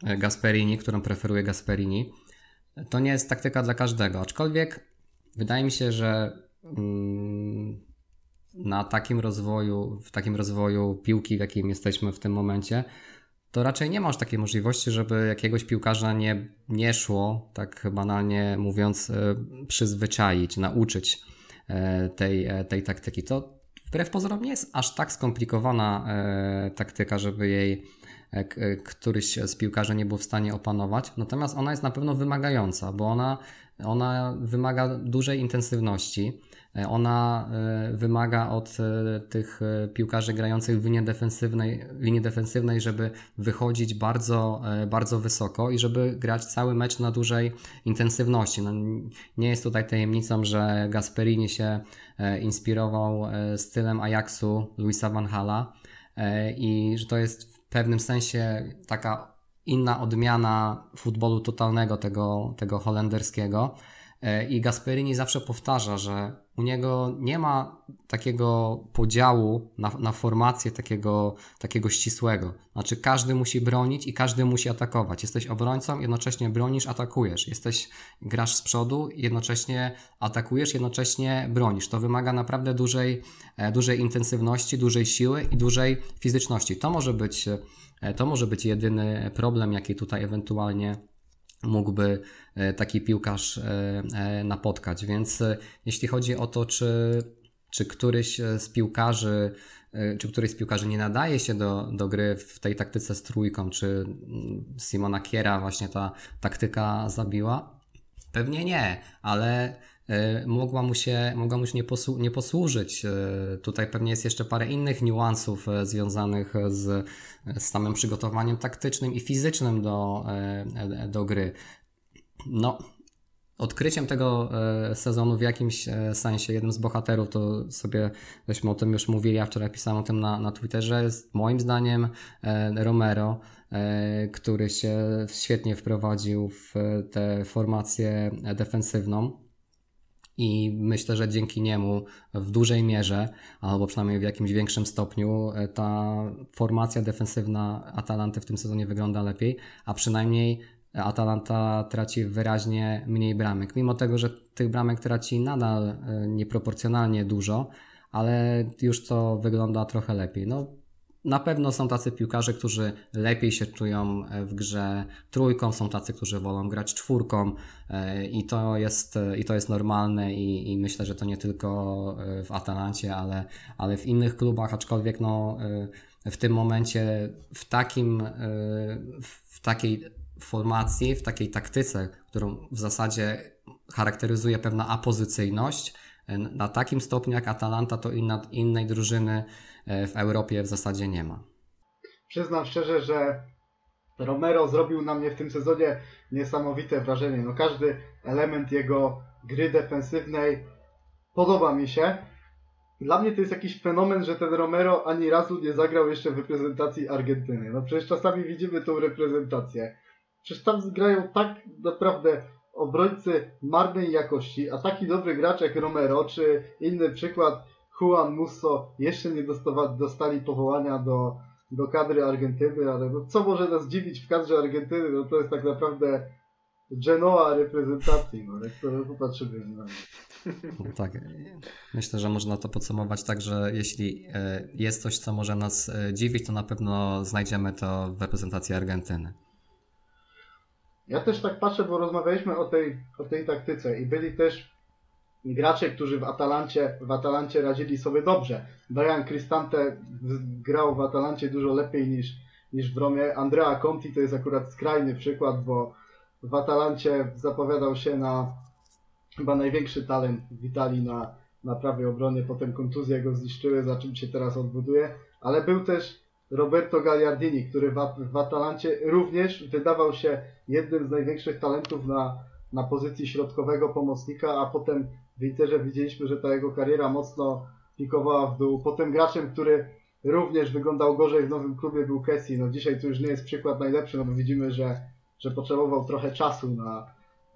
e, Gasperini, którą preferuje Gasperini, to nie jest taktyka dla każdego. Aczkolwiek wydaje mi się, że mm, na takim rozwoju, w takim rozwoju piłki, w jakim jesteśmy w tym momencie, to raczej nie masz takiej możliwości, żeby jakiegoś piłkarza nie, nie szło, tak banalnie mówiąc, e, przyzwyczaić, nauczyć e, tej, e, tej taktyki. To wbrew pozorom nie jest aż tak skomplikowana taktyka, żeby jej któryś z piłkarzy nie był w stanie opanować. Natomiast ona jest na pewno wymagająca, bo ona, ona wymaga dużej intensywności. E, ona e, wymaga od e, tych piłkarzy grających w linii defensywnej, linii defensywnej, żeby wychodzić bardzo, bardzo wysoko i żeby grać cały mecz na dużej intensywności. No, nie jest tutaj tajemnicą, że Gasperini się inspirował stylem Ajaxu Luisa Van Hala i że to jest w pewnym sensie taka inna odmiana futbolu totalnego tego, tego holenderskiego I Gasperini zawsze powtarza, że u niego nie ma takiego podziału na, na formację takiego, takiego ścisłego. Znaczy, każdy musi bronić i każdy musi atakować. Jesteś obrońcą, jednocześnie bronisz, atakujesz. Jesteś, grasz z przodu, jednocześnie atakujesz, jednocześnie bronisz. To wymaga naprawdę dużej, e, dużej intensywności, dużej siły i dużej fizyczności. To może być, e, to może być jedyny problem, jaki tutaj ewentualnie mógłby e, taki piłkarz e, e, napotkać. Więc jeśli chodzi o to, czy, czy któryś z piłkarzy czy któryś z piłkarzy nie nadaje się do, do gry w tej taktyce z trójką, czy mm, Simona Kiera właśnie ta taktyka zabiła? Pewnie nie, ale mogła mu się, mogła mu się nie, posłu nie posłużyć. Tutaj pewnie jest jeszcze parę innych niuansów związanych z, z samym przygotowaniem taktycznym i fizycznym do, do gry. No, odkryciem tego sezonu w jakimś sensie, jednym z bohaterów, to sobie żeśmy o tym już mówili, ja wczoraj pisałem o tym na, na Twitterze, jest moim zdaniem Romero, który się świetnie wprowadził w tę formację defensywną. I myślę, że dzięki niemu w dużej mierze, albo przynajmniej w jakimś większym stopniu, ta formacja defensywna Atalanty w tym sezonie wygląda lepiej, a przynajmniej Atalanta traci wyraźnie mniej bramek. Mimo tego, że tych bramek traci nadal nieproporcjonalnie dużo, ale już to wygląda trochę lepiej. No, na pewno są tacy piłkarze, którzy lepiej się czują w grze trójką, są tacy, którzy wolą grać czwórką i to jest, i to jest normalne i, i myślę, że to nie tylko w Atalancie, ale, ale w innych klubach, aczkolwiek no, w tym momencie w takim, w takiej formacji, w takiej taktyce, którą w zasadzie charakteryzuje pewna apozycyjność, na takim stopniu jak Atalanta, to inna, innej drużyny w Europie w zasadzie nie ma. Przyznam szczerze, że Romero zrobił na mnie w tym sezonie niesamowite wrażenie. No każdy element jego gry defensywnej podoba mi się. Dla mnie to jest jakiś fenomen, że ten Romero ani razu nie zagrał jeszcze w reprezentacji Argentyny. No przecież czasami widzimy tą reprezentację. Przecież tam grają tak naprawdę obrońcy marnej jakości, a taki dobry gracz jak Romero, czy inny przykład Juan Musso jeszcze nie dostali powołania do, do kadry Argentyny, ale no co może nas dziwić w kadrze Argentyny, no to jest tak naprawdę Genoa reprezentacji, no jak to popatrzymy na no tak, myślę, że można to podsumować tak, że jeśli jest coś, co może nas dziwić, to na pewno znajdziemy to w reprezentacji Argentyny. Ja też tak patrzę, bo rozmawialiśmy o tej, o tej taktyce i byli też gracze, którzy w Atalancie, w Atalancie radzili sobie dobrze. Brian Cristante grał w Atalancie dużo lepiej niż, niż w Romie. Andrea Conti to jest akurat skrajny przykład, bo w Atalancie zapowiadał się na chyba największy talent w Italii na, na prawej obronie, potem kontuzje go zniszczyły, za czym się teraz odbuduje, ale był też Roberto Gagliardini, który w, w Atalancie również wydawał się jednym z największych talentów na, na pozycji środkowego pomocnika, a potem w Interze widzieliśmy, że ta jego kariera mocno pikowała w dół. Potem graczem, który również wyglądał gorzej w nowym klubie był Kessi. No dzisiaj to już nie jest przykład najlepszy, no bo widzimy, że, że potrzebował trochę czasu na,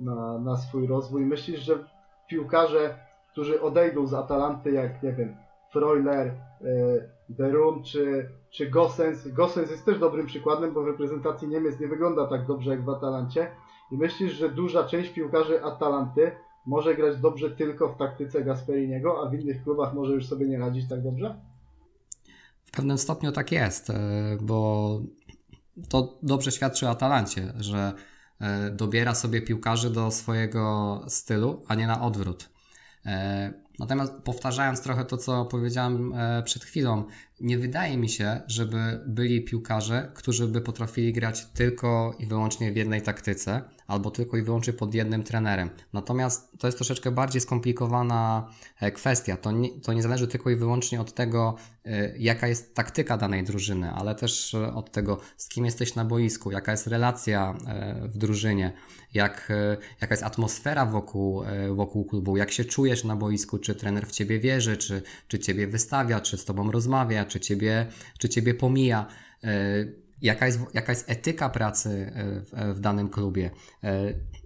na, na swój rozwój. Myślisz, że piłkarze, którzy odejdą z Atalanty, jak nie wiem, Freuler, e, Derun czy, czy Gossens. Gossens jest też dobrym przykładem, bo w reprezentacji Niemiec nie wygląda tak dobrze jak w Atalancie. I myślisz, że duża część piłkarzy Atalanty może grać dobrze tylko w taktyce Gasperiniego, a w innych klubach może już sobie nie radzić tak dobrze? W pewnym stopniu tak jest, e, bo to dobrze świadczy o Atalancie, że e, dobiera sobie piłkarzy do swojego stylu, a nie na odwrót. Natomiast powtarzając trochę to, co powiedziałem e, przed chwilą, nie wydaje mi się, żeby byli piłkarze, którzy by potrafili grać tylko i wyłącznie w jednej taktyce, albo tylko i wyłącznie pod jednym trenerem. Natomiast to jest troszeczkę bardziej skomplikowana e, kwestia. To nie, to nie zależy tylko i wyłącznie od tego, e, jaka jest taktyka danej drużyny, ale też od tego, z kim jesteś na boisku, jaka jest relacja w drużynie, jak, jaka jest atmosfera wokół, wokół klubu, jak się czujesz na boisku, czy trener w ciebie wierzy, czy, czy ciebie wystawia, czy z tobą rozmawia, czy ciebie, czy ciebie pomija. E, jaka jest, jaka jest etyka pracy w, w danym klubie.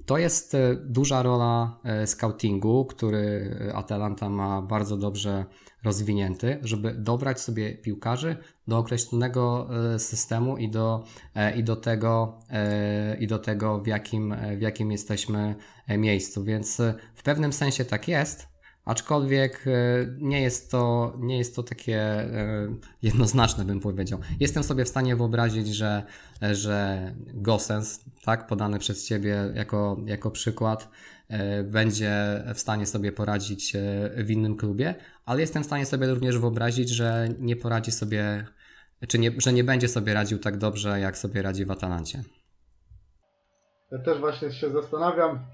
To jest duża rola scoutingu, który Atalanta ma bardzo dobrze rozwinięty, żeby dobrać sobie piłkarzy do określonego systemu i do, i do tego, i do tego w, jakim, w jakim jesteśmy miejscu. Więc w pewnym sensie tak jest, Aczkolwiek e, nie jest to, nie jest to takie e, jednoznaczne, bym powiedział. Jestem sobie w stanie wyobrazić, że, że Gosens, tak, podany przez Ciebie jako, jako przykład, e, będzie w stanie sobie poradzić w innym klubie, ale jestem w stanie sobie również wyobrazić, że nie poradzi sobie, czy nie, że nie będzie sobie radził tak dobrze, jak sobie radzi w Atalancie. Ja też właśnie się zastanawiam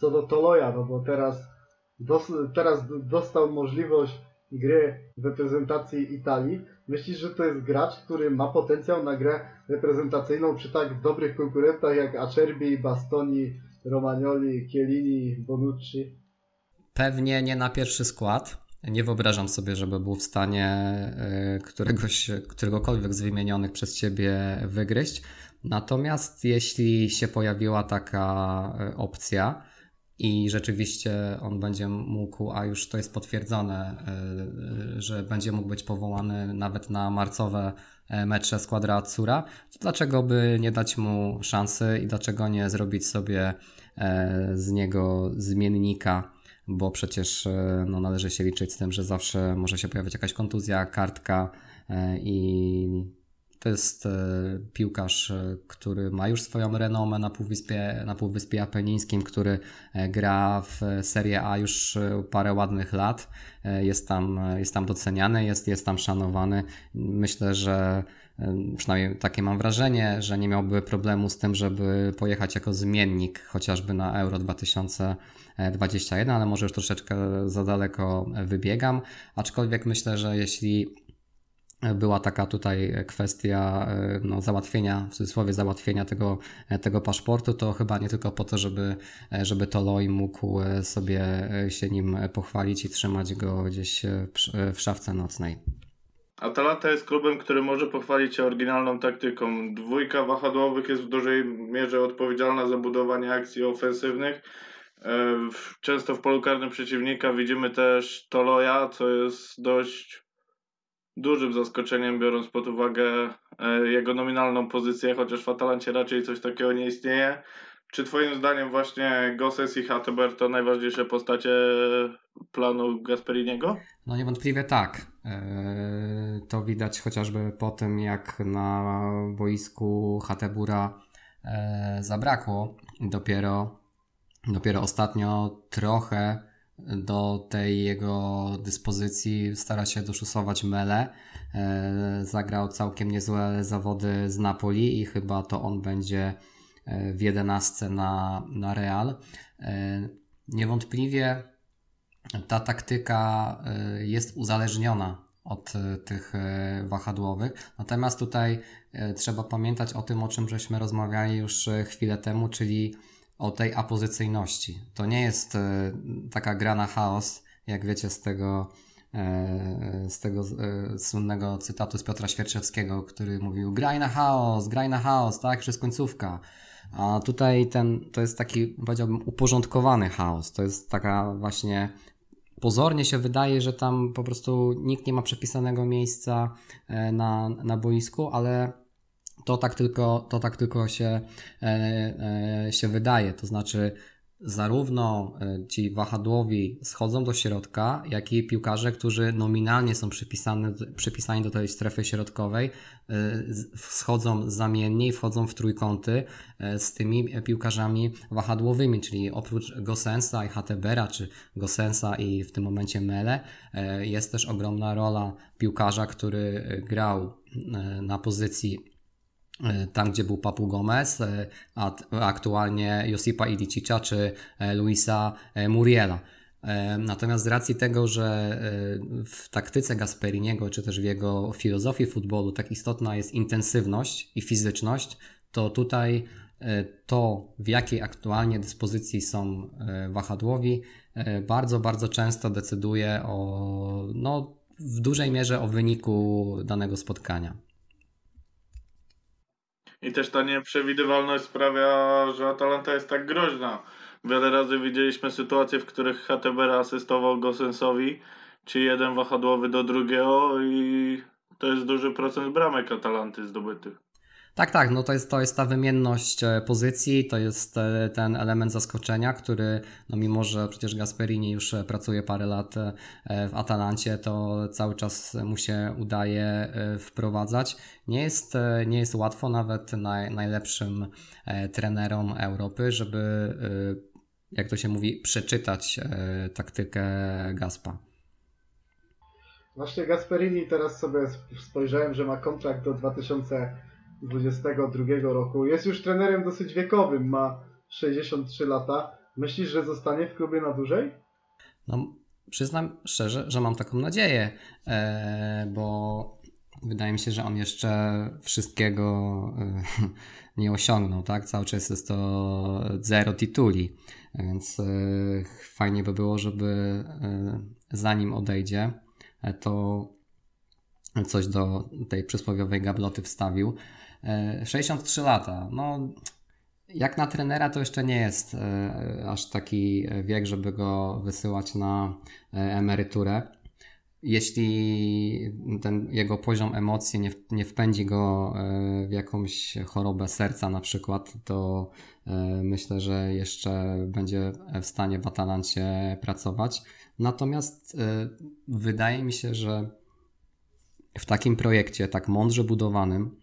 co do Toloja, no bo teraz dos teraz dostał możliwość gry w reprezentacji Italii. Myślisz, że to jest gracz, który ma potencjał na grę reprezentacyjną przy tak dobrych konkurentach jak Acerbi, Bastoni, Romagnoli, Chiellini, Bonucci? Pewnie nie na pierwszy skład. Nie wyobrażam sobie, żeby był w stanie e, któregoś, któregokolwiek z wymienionych przez Ciebie wygryźć. Natomiast jeśli się pojawiła taka e, opcja, i rzeczywiście on będzie mógł, a już to jest potwierdzone, e, że będzie mógł być powołany nawet na marcowe e, mecze Squadra Azzurra, to dlaczego by nie dać mu szansy i dlaczego nie zrobić sobie e, z niego zmiennika, bo przecież no, należy się liczyć z tym, że zawsze może się pojawić jakaś kontuzja, kartka i to jest e, piłkarz, e, który ma już swoją renomę na Półwyspie, na Półwyspie Apenińskim, który e, gra w Serie A już parę ładnych lat. Jest tam, jest tam doceniany, jest, jest tam szanowany. Myślę, że przynajmniej takie mam wrażenie, że nie miałby problemu z tym, żeby pojechać jako zmiennik chociażby na Euro 2021, ale może już troszeczkę za daleko wybiegam. Aczkolwiek myślę, że jeśli była taka tutaj kwestia e, no, załatwienia, w cudzysłowie załatwienia tego, e, tego paszportu, to chyba nie tylko po to, żeby, e, żeby Toloi mógł sobie się nim pochwalić i trzymać go gdzieś w, szafce nocnej. Atalanta jest klubem, który może pochwalić się oryginalną taktyką. Dwójka wahadłowych jest w dużej mierze odpowiedzialna za budowanie akcji ofensywnych. Często w polu karnym przeciwnika widzimy też Toloja, co jest dość dużym zaskoczeniem, biorąc pod uwagę e, jego nominalną pozycję, chociaż w Atalancie raczej coś takiego nie istnieje. Czy Twoim zdaniem właśnie Gosses i Hatteber to najważniejsze postacie planu Gasperiniego? No niewątpliwie tak. E, to widać chociażby po tym, jak na boisku Hatebura e, zabrakło. Dopiero, dopiero ostatnio trochę do tej jego dyspozycji stara się doszusować Mele. E, zagrał całkiem niezłe zawody z Napoli i chyba to on będzie e, w jedenastce na, na Real. E, niewątpliwie ta taktyka jest uzależniona od tych wahadłowych. Natomiast tutaj trzeba pamiętać o tym, o czym żeśmy rozmawiali już chwilę temu, czyli o tej apozycyjności. To nie jest e, taka gra na chaos, jak wiecie z tego, e, z tego e, słynnego cytatu z Piotra Świerczewskiego, który mówił graj na chaos, graj na chaos, tak, przez końcówka. A tutaj ten, to jest taki, powiedziałbym, uporządkowany chaos. To jest taka właśnie pozornie się wydaje, że tam po prostu nikt nie ma przepisanego miejsca na, na boisku, ale to tak tylko, to tak tylko się, e, e, się wydaje. To znaczy, zarówno e, ci wahadłowi schodzą do środka, jak i piłkarze, którzy nominalnie są przypisani, przypisani do tej strefy środkowej, schodzą zamiennie i wchodzą w trójkąty z tymi piłkarzami wahadłowymi, czyli oprócz Gosensa i Hatebera, czy Gosensa i w tym momencie Mele, jest też ogromna rola piłkarza, który grał na pozycji tam gdzie był Papu Gomez, e, a aktualnie Josipa Idicicia czy e, Luisa Muriela. Natomiast z racji tego, że w taktyce Gasperiniego, czy też w jego filozofii futbolu tak istotna jest intensywność i fizyczność, to tutaj to, w jakiej aktualnie dyspozycji są wahadłowi, bardzo, bardzo często decyduje o, no, w dużej mierze o wyniku danego spotkania. I też ta nieprzewidywalność sprawia, że Atalanta jest tak groźna. Wiele razy widzieliśmy sytuacje, w których HTB asystował Gosensowi, czy jeden wahadłowy do drugiego i to jest duży procent bramek Atalanty zdobytych. Tak, tak, no to jest, to jest ta wymienność e, pozycji, to jest e, ten element zaskoczenia, który, no mimo że przecież Gasperini już e, pracuje parę lat w Atalancie, to cały czas mu się udaje wprowadzać. Nie jest, nie jest łatwo nawet naj, najlepszym trenerom Europy, żeby, jak to się mówi, przeczytać taktykę Gaspa. Właśnie Gasperini teraz sobie spojrzałem, że ma kontrakt do 2022 roku. Jest już trenerem dosyć wiekowym, ma 63 lata. Myślisz, że zostanie w klubie na dłużej? No, przyznam szczerze, że mam taką nadzieję, e, bo wydaje mi się, że on jeszcze wszystkiego e, *laughs* nie osiągnął, tak? Cały czas jest to zero tituli, więc e, fajnie by było, żeby zanim odejdzie, to coś do tej przysłowiowej gabloty wstawił. 63 e, lata. No, jak na trenera to jeszcze nie jest e, aż taki wiek, żeby go wysyłać na emeryturę. Jeśli ten jego poziom emocji nie, nie wpędzi go w jakąś chorobę serca na przykład, to myślę, że jeszcze będzie w stanie w Atalancie pracować. Natomiast e, wydaje mi się, że w takim projekcie, tak mądrze budowanym,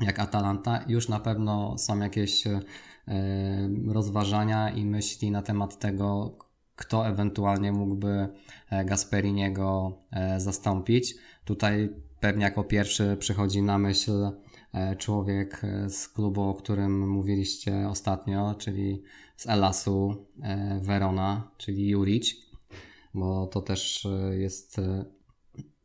jak Atalanta, już na pewno są jakieś e, rozważania i myśli na temat tego, kto ewentualnie mógłby e, Gasperiniego zastąpić. Tutaj pewnie jako pierwszy przychodzi na myśl człowiek z klubu, o którym mówiliście ostatnio, czyli z Elasu Verona, czyli Juric bo to też e, jest e,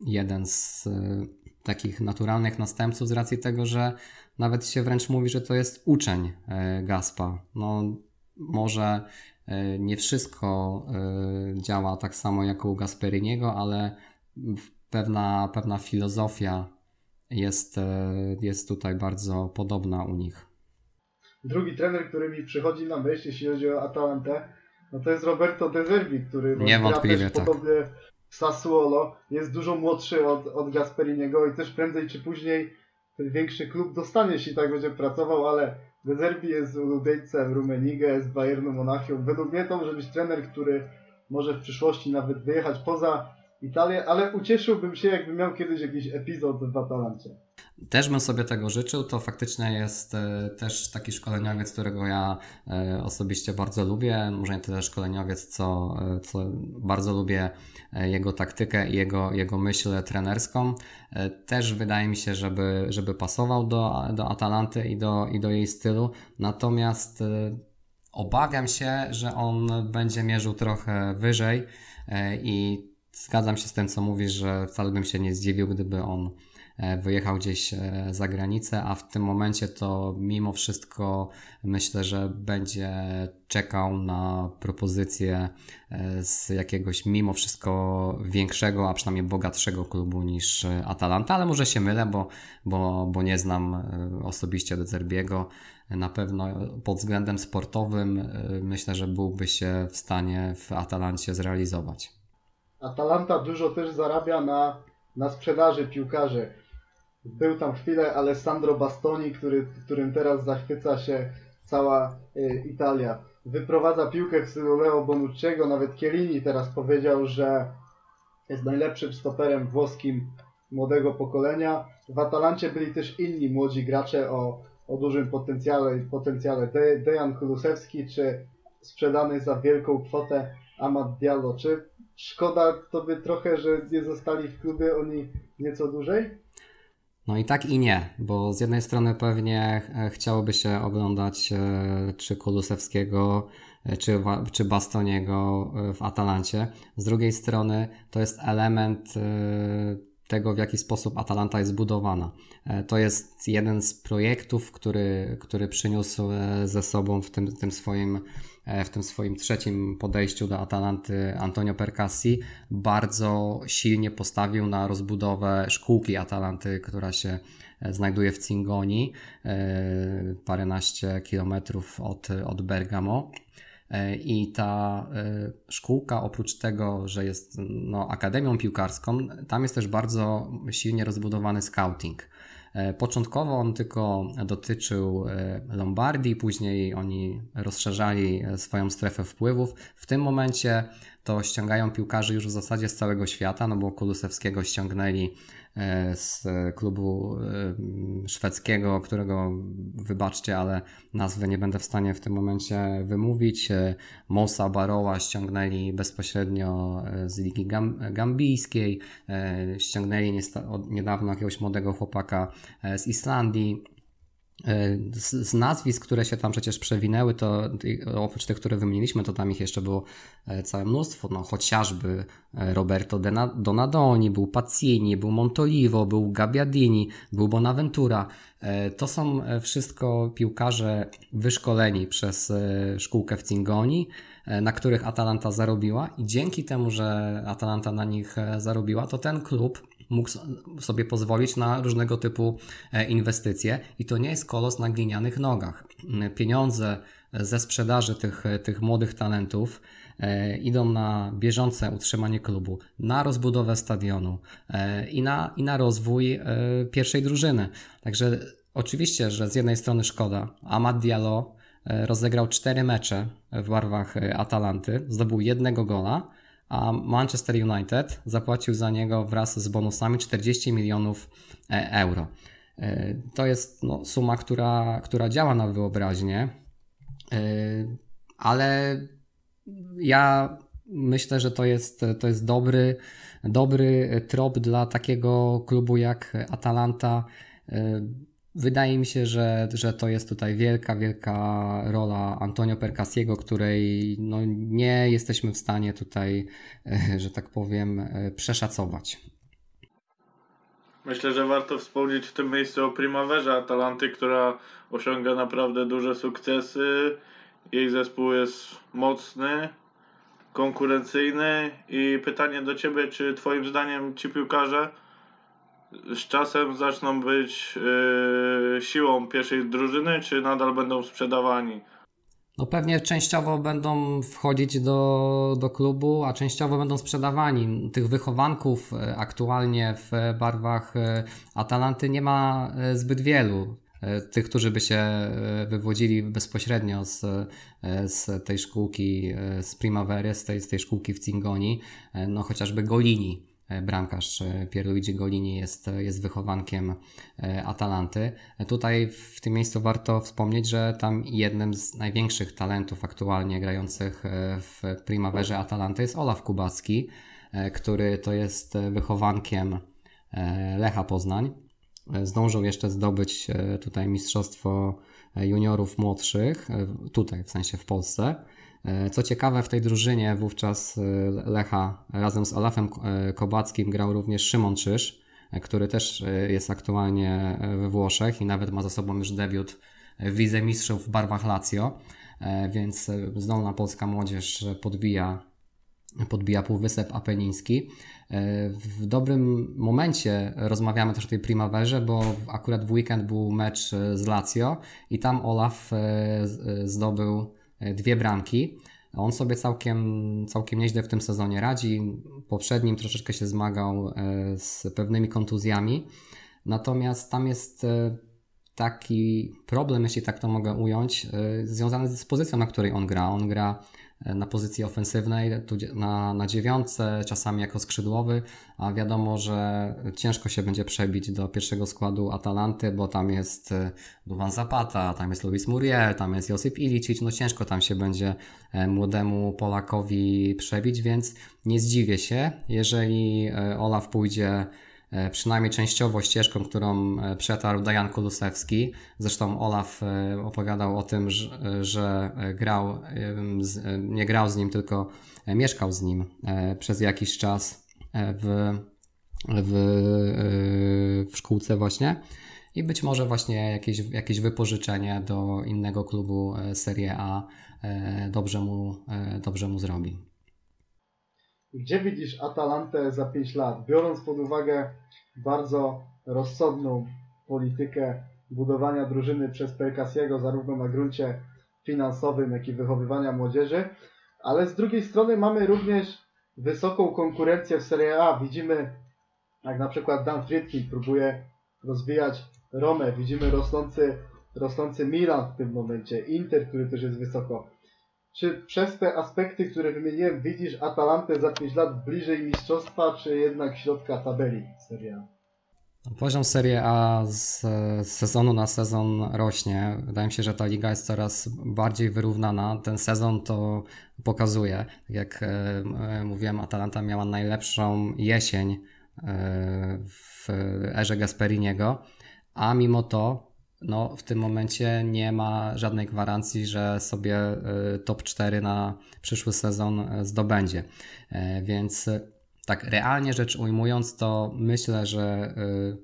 jeden z e, takich naturalnych następców z racji tego, że nawet się wręcz mówi, że to jest uczeń Gaspa. No, może nie wszystko działa tak samo jak u Gasperiniego, ale pewna, pewna filozofia jest, jest tutaj bardzo podobna u nich. Drugi trener, który mi przychodzi na myśl, jeśli chodzi o Atalantę, no to jest Roberto De Zerbi, który Niewątpliwie, tak. podobnie Sassuolo, jest dużo młodszy od, od Gasperiniego i też prędzej czy później ten większy klub dostanie, jeśli tak będzie pracował, ale De Zerbi jest z Udejce w Rumenigę, z Bayernu Monachium. Według mnie to może być trener, który może w przyszłości nawet wyjechać poza Italię, ale ucieszyłbym się, jakby miał kiedyś jakiś epizod w Atalancie. Też bym sobie tego życzył. To faktycznie jest e, też taki szkoleniowiec, którego ja e, osobiście bardzo lubię. Może nie tyle szkoleniowiec, co, e, co bardzo lubię jego taktykę i jego, jego myśl trenerską. Też wydaje mi się, żeby, żeby pasował do, do Atalanty i do, i do jej stylu. Natomiast obawiam się, że on będzie mierzył trochę wyżej i zgadzam się z tym, co mówisz, że wcale bym się nie zdziwił, gdyby on E, wyjechał gdzieś e, za granicę, a w tym momencie to mimo wszystko myślę, że będzie czekał na propozycję e, z jakiegoś mimo wszystko większego, a przynajmniej bogatszego klubu niż Atalanta, ale może się mylę, bo, bo, bo nie znam osobiście do Zerbiego. Na pewno pod względem sportowym myślę, że byłby się w stanie w Atalancie zrealizować. Atalanta dużo też zarabia na, na sprzedaży piłkarzy. Był tam chwilę Alessandro Bastoni, który, którym teraz zachwyca się cała y, Italia. Wyprowadza piłkę w stylu Leo Bonucciego, nawet Chiellini teraz powiedział, że jest najlepszym stoperem włoskim młodego pokolenia. W Atalancie byli też inni młodzi gracze o, o dużym potencjale, potencjale. De, Dejan Kulusewski, czy sprzedany za wielką kwotę Amad Diallo. Czy szkoda tobie trochę, że nie zostali w klubie oni nieco dłużej? No i tak i nie, bo z jednej strony pewnie e, chciałoby się oglądać e, czy Kulusewskiego, e, czy, czy Bastoniego w Atalancie. Z drugiej strony to jest element tego, w jaki sposób Atalanta jest zbudowana. To jest jeden z projektów, który, który przyniósł ze sobą w tym, tym swoim w tym swoim trzecim podejściu do Atalanty Antonio Percassi bardzo silnie postawił na rozbudowę szkółki Atalanty, która się znajduje w Cingoni, paręnaście kilometrów od, od Bergamo. E, I ta e, szkółka, oprócz tego, że jest no, akademią piłkarską, tam jest też bardzo silnie rozbudowany scouting. E, początkowo on tylko dotyczył Lombardii, później oni rozszerzali swoją strefę wpływów. W tym momencie to ściągają piłkarzy już w zasadzie z całego świata, no bo Kulusewskiego ściągnęli z klubu e, szwedzkiego, którego wybaczcie, ale nazwy nie będę w stanie w tym momencie wymówić. E, Mosa Baroła ściągnęli bezpośrednio z Ligi Gambijskiej, ściągnęli niedawno jakiegoś młodego chłopaka z Islandii. E, z, z, nazwisk, które się tam przecież przewinęły, to oprócz tych, które wymieniliśmy, to tam ich jeszcze było e, całe mnóstwo. No, chociażby e, Roberto Donadoni, był Pazzini, był Montolivo, był Gabbiadini, był Bonaventura. To są wszystko piłkarze wyszkoleni przez szkółkę w Cingoni, na których Atalanta zarobiła i dzięki temu, że Atalanta na nich zarobiła, to ten klub mógł sobie pozwolić na różnego typu e, inwestycje i to nie jest kolos na glinianych nogach. Pieniądze ze sprzedaży tych, e, tych młodych talentów e, idą na bieżące utrzymanie klubu, na rozbudowę stadionu i na, i na rozwój pierwszej drużyny. Także oczywiście, że z jednej strony szkoda, Amad Diallo rozegrał cztery mecze w barwach Atalanty, zdobył jednego gola, a Manchester United zapłacił za niego wraz z bonusami 40 milionów e, euro. E, to jest no, suma, która, która działa na wyobraźnię, e, ale ja myślę, że to jest, to jest dobry, dobry trop dla takiego klubu jak Atalanta Wydaje mi się, że, że to jest tutaj wielka, wielka rola Antonio Percasiego, której no, nie jesteśmy w stanie tutaj, e, że tak powiem, e, przeszacować. Myślę, że warto wspomnieć w tym miejscu o Primaverze Atalanty, która osiąga naprawdę duże sukcesy. Jej zespół jest mocny, konkurencyjny i pytanie do Ciebie, czy Twoim zdaniem ci piłkarze z czasem zaczną być yy, siłą pierwszej drużyny, czy nadal będą sprzedawani? No pewnie częściowo będą wchodzić do, do klubu, a częściowo będą sprzedawani. Tych wychowanków e, aktualnie w barwach e, Atalanty nie ma e, zbyt wielu. Tych, którzy by się wywodzili bezpośrednio z, z tej szkółki, z Primavery, z tej, z tej szkółki w Cingoni, no chociażby Golini bramkarz e, Pierluigi Golini jest, jest wychowankiem e, Atalanty. Tutaj w tym miejscu warto wspomnieć, że tam jednym z największych talentów aktualnie grających w Primaverze Atalanty jest Olaf Kubacki, który to jest wychowankiem Lecha Poznań. Zdążył jeszcze zdobyć tutaj mistrzostwo juniorów młodszych, tutaj w sensie w Polsce. E, co ciekawe, w tej drużynie wówczas e, Lecha razem z Olafem e, Kobackim grał również Szymon Czyż, który też jest aktualnie we Włoszech i nawet ma za sobą już debiut w Lidze Mistrzów w barwach Lazio, więc zdolna polska młodzież podbija, podbija Półwysep Apeniński. W dobrym momencie rozmawiamy też o tej primaverze, bo akurat w weekend był mecz z Lazio i tam Olaf zdobył dwie bramki. On sobie całkiem, całkiem nieźle w tym sezonie radzi. Poprzednim troszeczkę się zmagał e, z pewnymi kontuzjami. Natomiast tam jest e, taki problem, jeśli tak to mogę ująć, związany z pozycją, na której on gra. On gra na pozycji ofensywnej, na, na dziewiątce, czasami jako skrzydłowy, a wiadomo, że ciężko się będzie przebić do pierwszego składu Atalanty, bo tam jest e, Duvan Zapata, tam jest Luis Muriel, tam jest Josip Ilicic, no ciężko tam się będzie e, młodemu Polakowi przebić, więc nie zdziwię się, jeżeli e, Olaf pójdzie E, przynajmniej częściowo ścieżką, którą e, przetarł Dajan Kulusewski. Zresztą Olaf e, opowiadał o tym, że, że grał, nie grał z nim, tylko mieszkał z nim przez jakiś czas w, w, w szkółce właśnie i być może właśnie jakieś, jakieś wypożyczenie do innego klubu Serie A dobrze mu, dobrze mu zrobi. Gdzie widzisz Atalantę za 5 lat? Biorąc pod uwagę bardzo rozsądną politykę budowania drużyny przez Perkasiego zarówno na gruncie finansowym, jak i wychowywania młodzieży, ale z drugiej strony mamy również wysoką konkurencję w Serie A. Widzimy, jak na przykład Dan Friedkin próbuje rozwijać Romę, widzimy rosnący, rosnący Milan w tym momencie, Inter, który też jest wysoko. Czy przez te aspekty, które wymieniłem, widzisz Atalantę za 5 lat bliżej mistrzostwa, czy jednak środka tabeli Serie A? Poziom Serie A z, sezonu na sezon rośnie. Wydaje mi się, że ta liga jest coraz bardziej wyrównana. Ten sezon to pokazuje. Tak jak e, mówiłem, Atalanta miała najlepszą jesień e, w erze Gasperiniego, a mimo to no, w tym momencie nie ma żadnej gwarancji, że sobie e, top 4 na przyszły sezon zdobędzie. Więc tak realnie rzecz ujmując, to myślę, że y,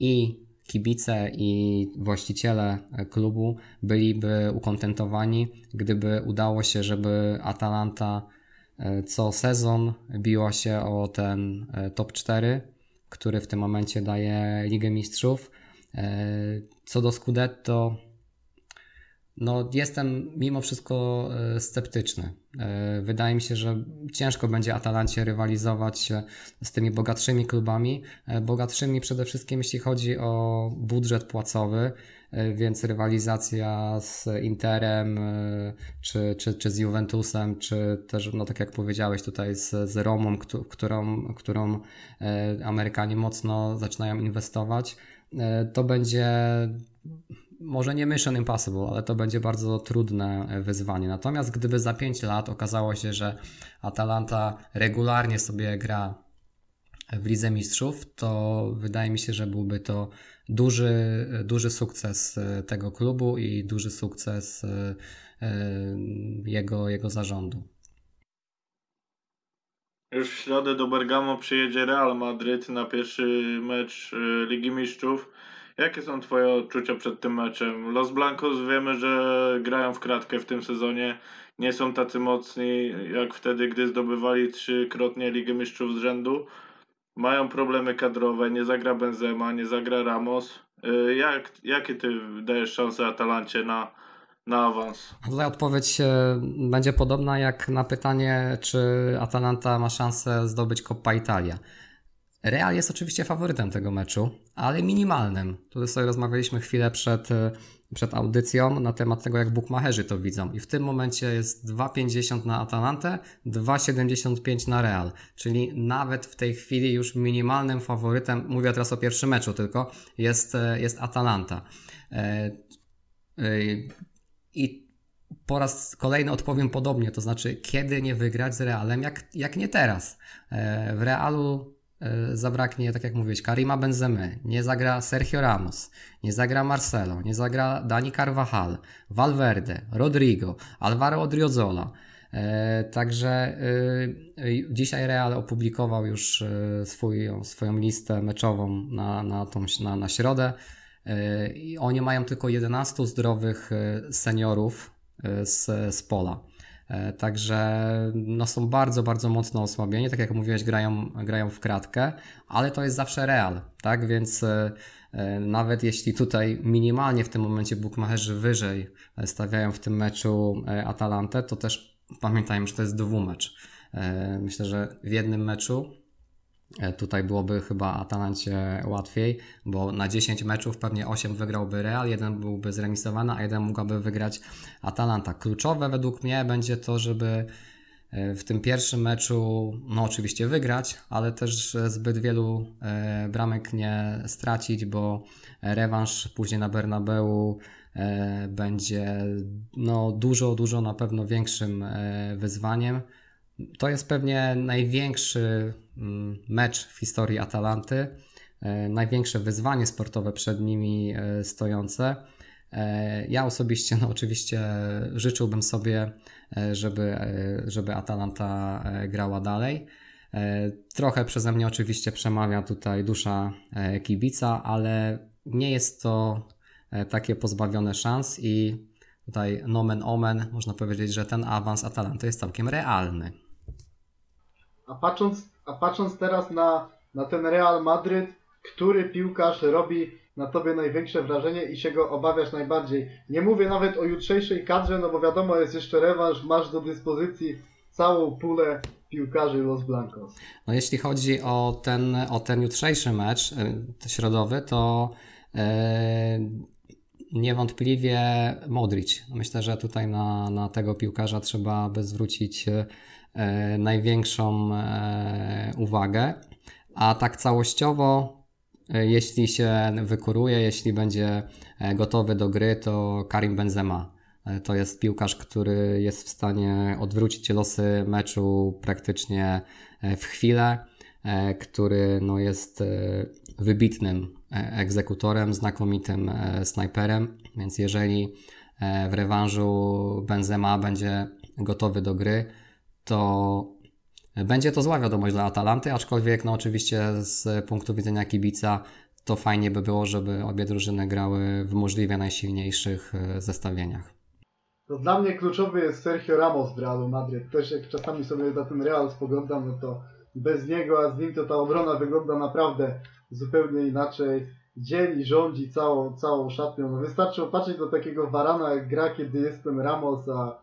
i kibice i właściciele klubu byliby ukontentowani, gdyby udało się, żeby Atalanta y, co sezon biła się o ten y, top 4, który w tym momencie daje Ligę Mistrzów. Co do Scudetto, no jestem mimo wszystko e, sceptyczny. E, wydaje mi się, że ciężko będzie Atalancie rywalizować z tymi bogatszymi klubami. E, bogatszymi przede wszystkim jeśli chodzi o budżet płacowy, więc rywalizacja z Interem, czy, czy, czy z Juventusem, czy też, no tak jak powiedziałeś tutaj, z, z Romą, którą, którą Amerykanie mocno zaczynają inwestować, to będzie może nie Mission Impossible, ale to będzie bardzo trudne wyzwanie. Natomiast gdyby za 5 lat okazało się, że Atalanta regularnie sobie gra w Lidze Mistrzów, to wydaje mi się, że byłby to duży, duży sukces tego klubu i duży sukces e, jego, jego zarządu. Już w środę do Bergamo przyjedzie Real Madryt na pierwszy mecz e, Ligi Mistrzów. Jakie są Twoje odczucia przed tym meczem? Los Blancos wiemy, że grają w kratkę w tym sezonie. Nie są tacy mocni jak wtedy, gdy zdobywali trzykrotnie Ligę Mistrzów z rzędu. Mają problemy kadrowe, nie zagra Benzema, nie zagra Ramos. Y, jak, jakie Ty dajesz szanse Atalancie na, na awans? Tutaj odpowiedź e, będzie podobna jak na pytanie, czy Atalanta ma szansę zdobyć Coppa Italia. Real jest oczywiście faworytem tego meczu, ale minimalnym. Tutaj sobie rozmawialiśmy chwilę przed, e, przed audycją na temat tego, jak bukmacherzy to widzą. I w tym momencie jest 2,50 na Atalantę, 2,75 na Real. Czyli nawet w tej chwili już minimalnym faworytem, mówię teraz o pierwszym meczu tylko, jest, e, jest Atalanta. E, I po raz kolejny odpowiem podobnie, to znaczy kiedy nie wygrać z Realem, jak, jak nie teraz. W Realu E, zabraknie, tak jak mówiłeś, Karima Benzemy, nie zagra Sergio Ramos, nie zagra Marcelo, nie zagra Dani Carvajal, Valverde, Rodrigo, Alvaro Odriozola. E, także e, dzisiaj Real opublikował już swój, swoją listę meczową na, na, tą, na, na środę i oni mają tylko 11 zdrowych seniorów z, z pola. E, także no, są bardzo, bardzo mocno osłabieni. Tak jak mówiłeś, grają, grają w kratkę, ale to jest zawsze real, tak? Więc e, e, nawet jeśli tutaj minimalnie w tym momencie bookmacherzy wyżej stawiają w tym meczu Atalantę, to też pamiętajmy, że to jest dwumecz. Myślę, że w jednym meczu E, tutaj byłoby chyba Atalancie łatwiej, bo na 10 meczów pewnie 8 wygrałby Real, jeden byłby zremisowany, a jeden mogłaby wygrać Atalanta. Kluczowe według mnie będzie to, żeby e, w tym pierwszym meczu, no oczywiście wygrać, ale też zbyt wielu e, bramek nie stracić, bo rewanż później na Bernabeu będzie no, dużo, dużo na pewno większym wyzwaniem. To jest pewnie największy mm, mecz w historii Atalanty, e, największe wyzwanie sportowe przed nimi e, stojące. E, ja osobiście, no oczywiście, życzyłbym sobie, żeby, żeby Atalanta grała dalej. Trochę przeze mnie oczywiście przemawia tutaj dusza kibica, ale nie jest to takie pozbawione szans i tutaj nomen omen można powiedzieć, że ten awans Atalanty jest całkiem realny. A patrząc, a patrząc teraz na, na ten Real Madryt, który piłkarz robi na tobie największe wrażenie i się go obawiasz najbardziej? Nie mówię nawet o jutrzejszej kadrze, no bo wiadomo, jest jeszcze rewanż, masz do dyspozycji całą pulę piłkarzy Los Blancos. No jeśli chodzi o ten, o ten jutrzejszy mecz y, środowy, to yy, niewątpliwie Modric. Myślę, że tutaj na, na tego piłkarza trzeba by zwrócić yy, największą yy, uwagę. A tak całościowo, e, jeśli się wykuruje, jeśli będzie e, gotowy do gry, to Karim Benzema. E, to jest piłkarz, który jest w stanie odwrócić losy meczu praktycznie w chwilę, który no, jest wybitnym egzekutorem, znakomitym snajperem, więc jeżeli w rewanżu Benzema będzie gotowy do gry, to będzie to zła wiadomość dla Atalanty, aczkolwiek no oczywiście z punktu widzenia kibica to fajnie by było, żeby obie drużyny grały w możliwie najsilniejszych e, zestawieniach. To dla mnie kluczowy jest Sergio Ramos w Realu Madryt. Też jak czasami sobie na ten Real spoglądam, no to bez niego, a z nim to ta obrona wygląda naprawdę zupełnie inaczej. Dzieli, rządzi całą, całą szatnią. No wystarczy opatrzyć do takiego Varana, jak gra, kiedy jest ten Ramos, a,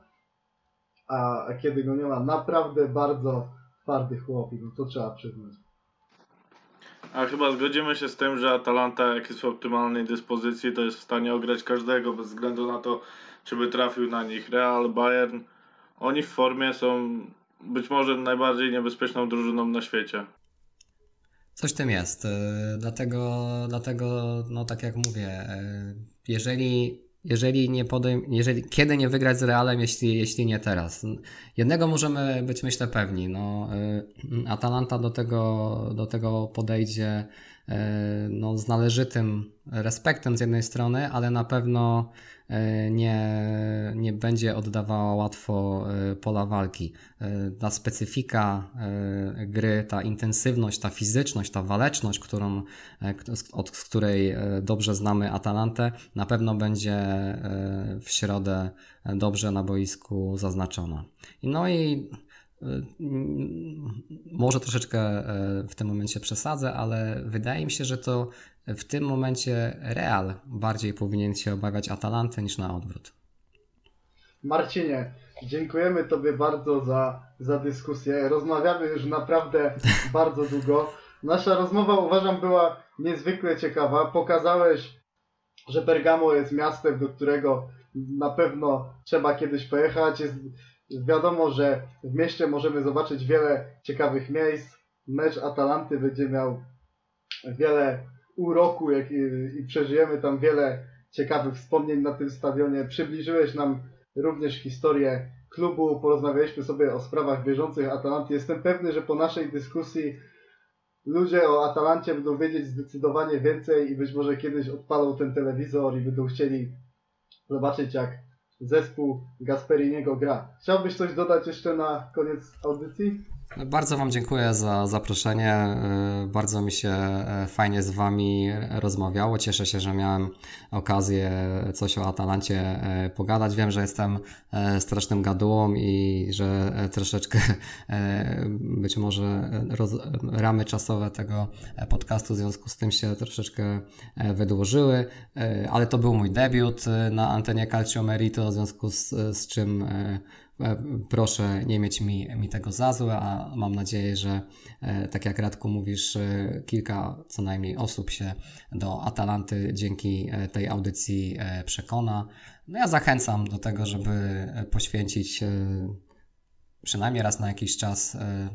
a, a kiedy go nie ma. Naprawdę bardzo twardy chłopik, no to trzeba przyznać. A chyba zgodzimy się z tym, że Atalanta, jak jest w optymalnej dyspozycji, to jest w stanie ograć każdego, bez względu na to, czy by trafił na nich Real, Bayern. Oni w formie są być może najbardziej niebezpieczną drużyną na świecie. Coś tym jest. Y, dlatego, dlatego no tak jak mówię, y, jeżeli jeżeli nie podejm- jeżeli, kiedy nie wygrać z Realem, jeśli, jeśli nie teraz. Jednego możemy być myślę pewni, no, y, Atalanta do tego, do tego podejdzie y, no, z należytym respektem z jednej strony, ale na pewno nie, nie będzie oddawała łatwo e, pola walki. E, ta specyfika gry, ta intensywność, ta fizyczność, ta waleczność, którą, od której dobrze znamy Atalantę, na pewno będzie w środę dobrze na boisku zaznaczona. No i może troszeczkę w tym momencie przesadzę, ale wydaje mi się, że to w tym momencie Real bardziej powinien się obawiać Atalanty niż na odwrót. Marcinie, dziękujemy Tobie bardzo za, za dyskusję. Rozmawiamy już naprawdę *laughs* bardzo długo. Nasza rozmowa uważam była niezwykle ciekawa. Pokazałeś, że Bergamo jest miastem, do którego na pewno trzeba kiedyś pojechać. Jest wiadomo, że w mieście możemy zobaczyć wiele ciekawych miejsc. Mecz Atalanty będzie miał wiele uroku jak i, i przeżyjemy tam wiele ciekawych wspomnień na tym stadionie. Przybliżyłeś nam również historię klubu, porozmawialiśmy sobie o sprawach bieżących Atalanty. Jestem pewny, że po naszej dyskusji ludzie o Atalancie będą wiedzieć zdecydowanie więcej i być może kiedyś odpalą ten telewizor i będą chcieli zobaczyć jak zespół Gasperiniego gra. Chciałbyś coś dodać jeszcze na koniec audycji? Bardzo Wam dziękuję za zaproszenie. E, bardzo mi się e, fajnie z Wami rozmawiało. Cieszę się, że miałem okazję coś o Atalancie e, pogadać. Wiem, że jestem strasznym gadułą i że troszeczkę *laughs* być może ramy czasowe tego podcastu w związku z tym się troszeczkę wydłużyły, ale to był mój debiut na antenie Calcio Merito, w związku z, z czym proszę nie mieć mi, mi tego za złe, a mam nadzieję, że e, tak jak Radku mówisz, e, kilka co najmniej osób się do Atalanty dzięki tej audycji przekona. No ja zachęcam do tego, żeby poświęcić przynajmniej raz na jakiś czas E,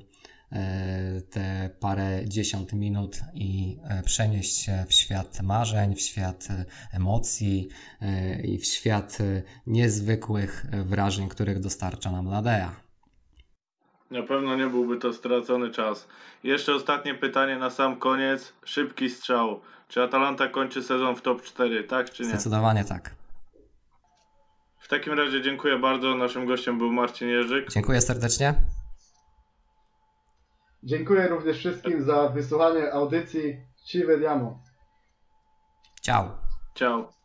te parę dziesiąt minut i e, przenieść się w świat marzeń, w świat e, emocji i w świat niezwykłych wrażeń, których dostarcza nam Ladea. Na pewno nie byłby to stracony czas. Jeszcze ostatnie pytanie na sam koniec. Szybki strzał. Czy Atalanta kończy sezon w top 4, tak czy nie? Zdecydowanie tak. W takim razie dziękuję bardzo. Naszym gościem był Marcin Jerzyk. Dziękuję serdecznie. Dziękuję również wszystkim za wysłuchanie audycji. Ci vediamo. Ciao. Ciao.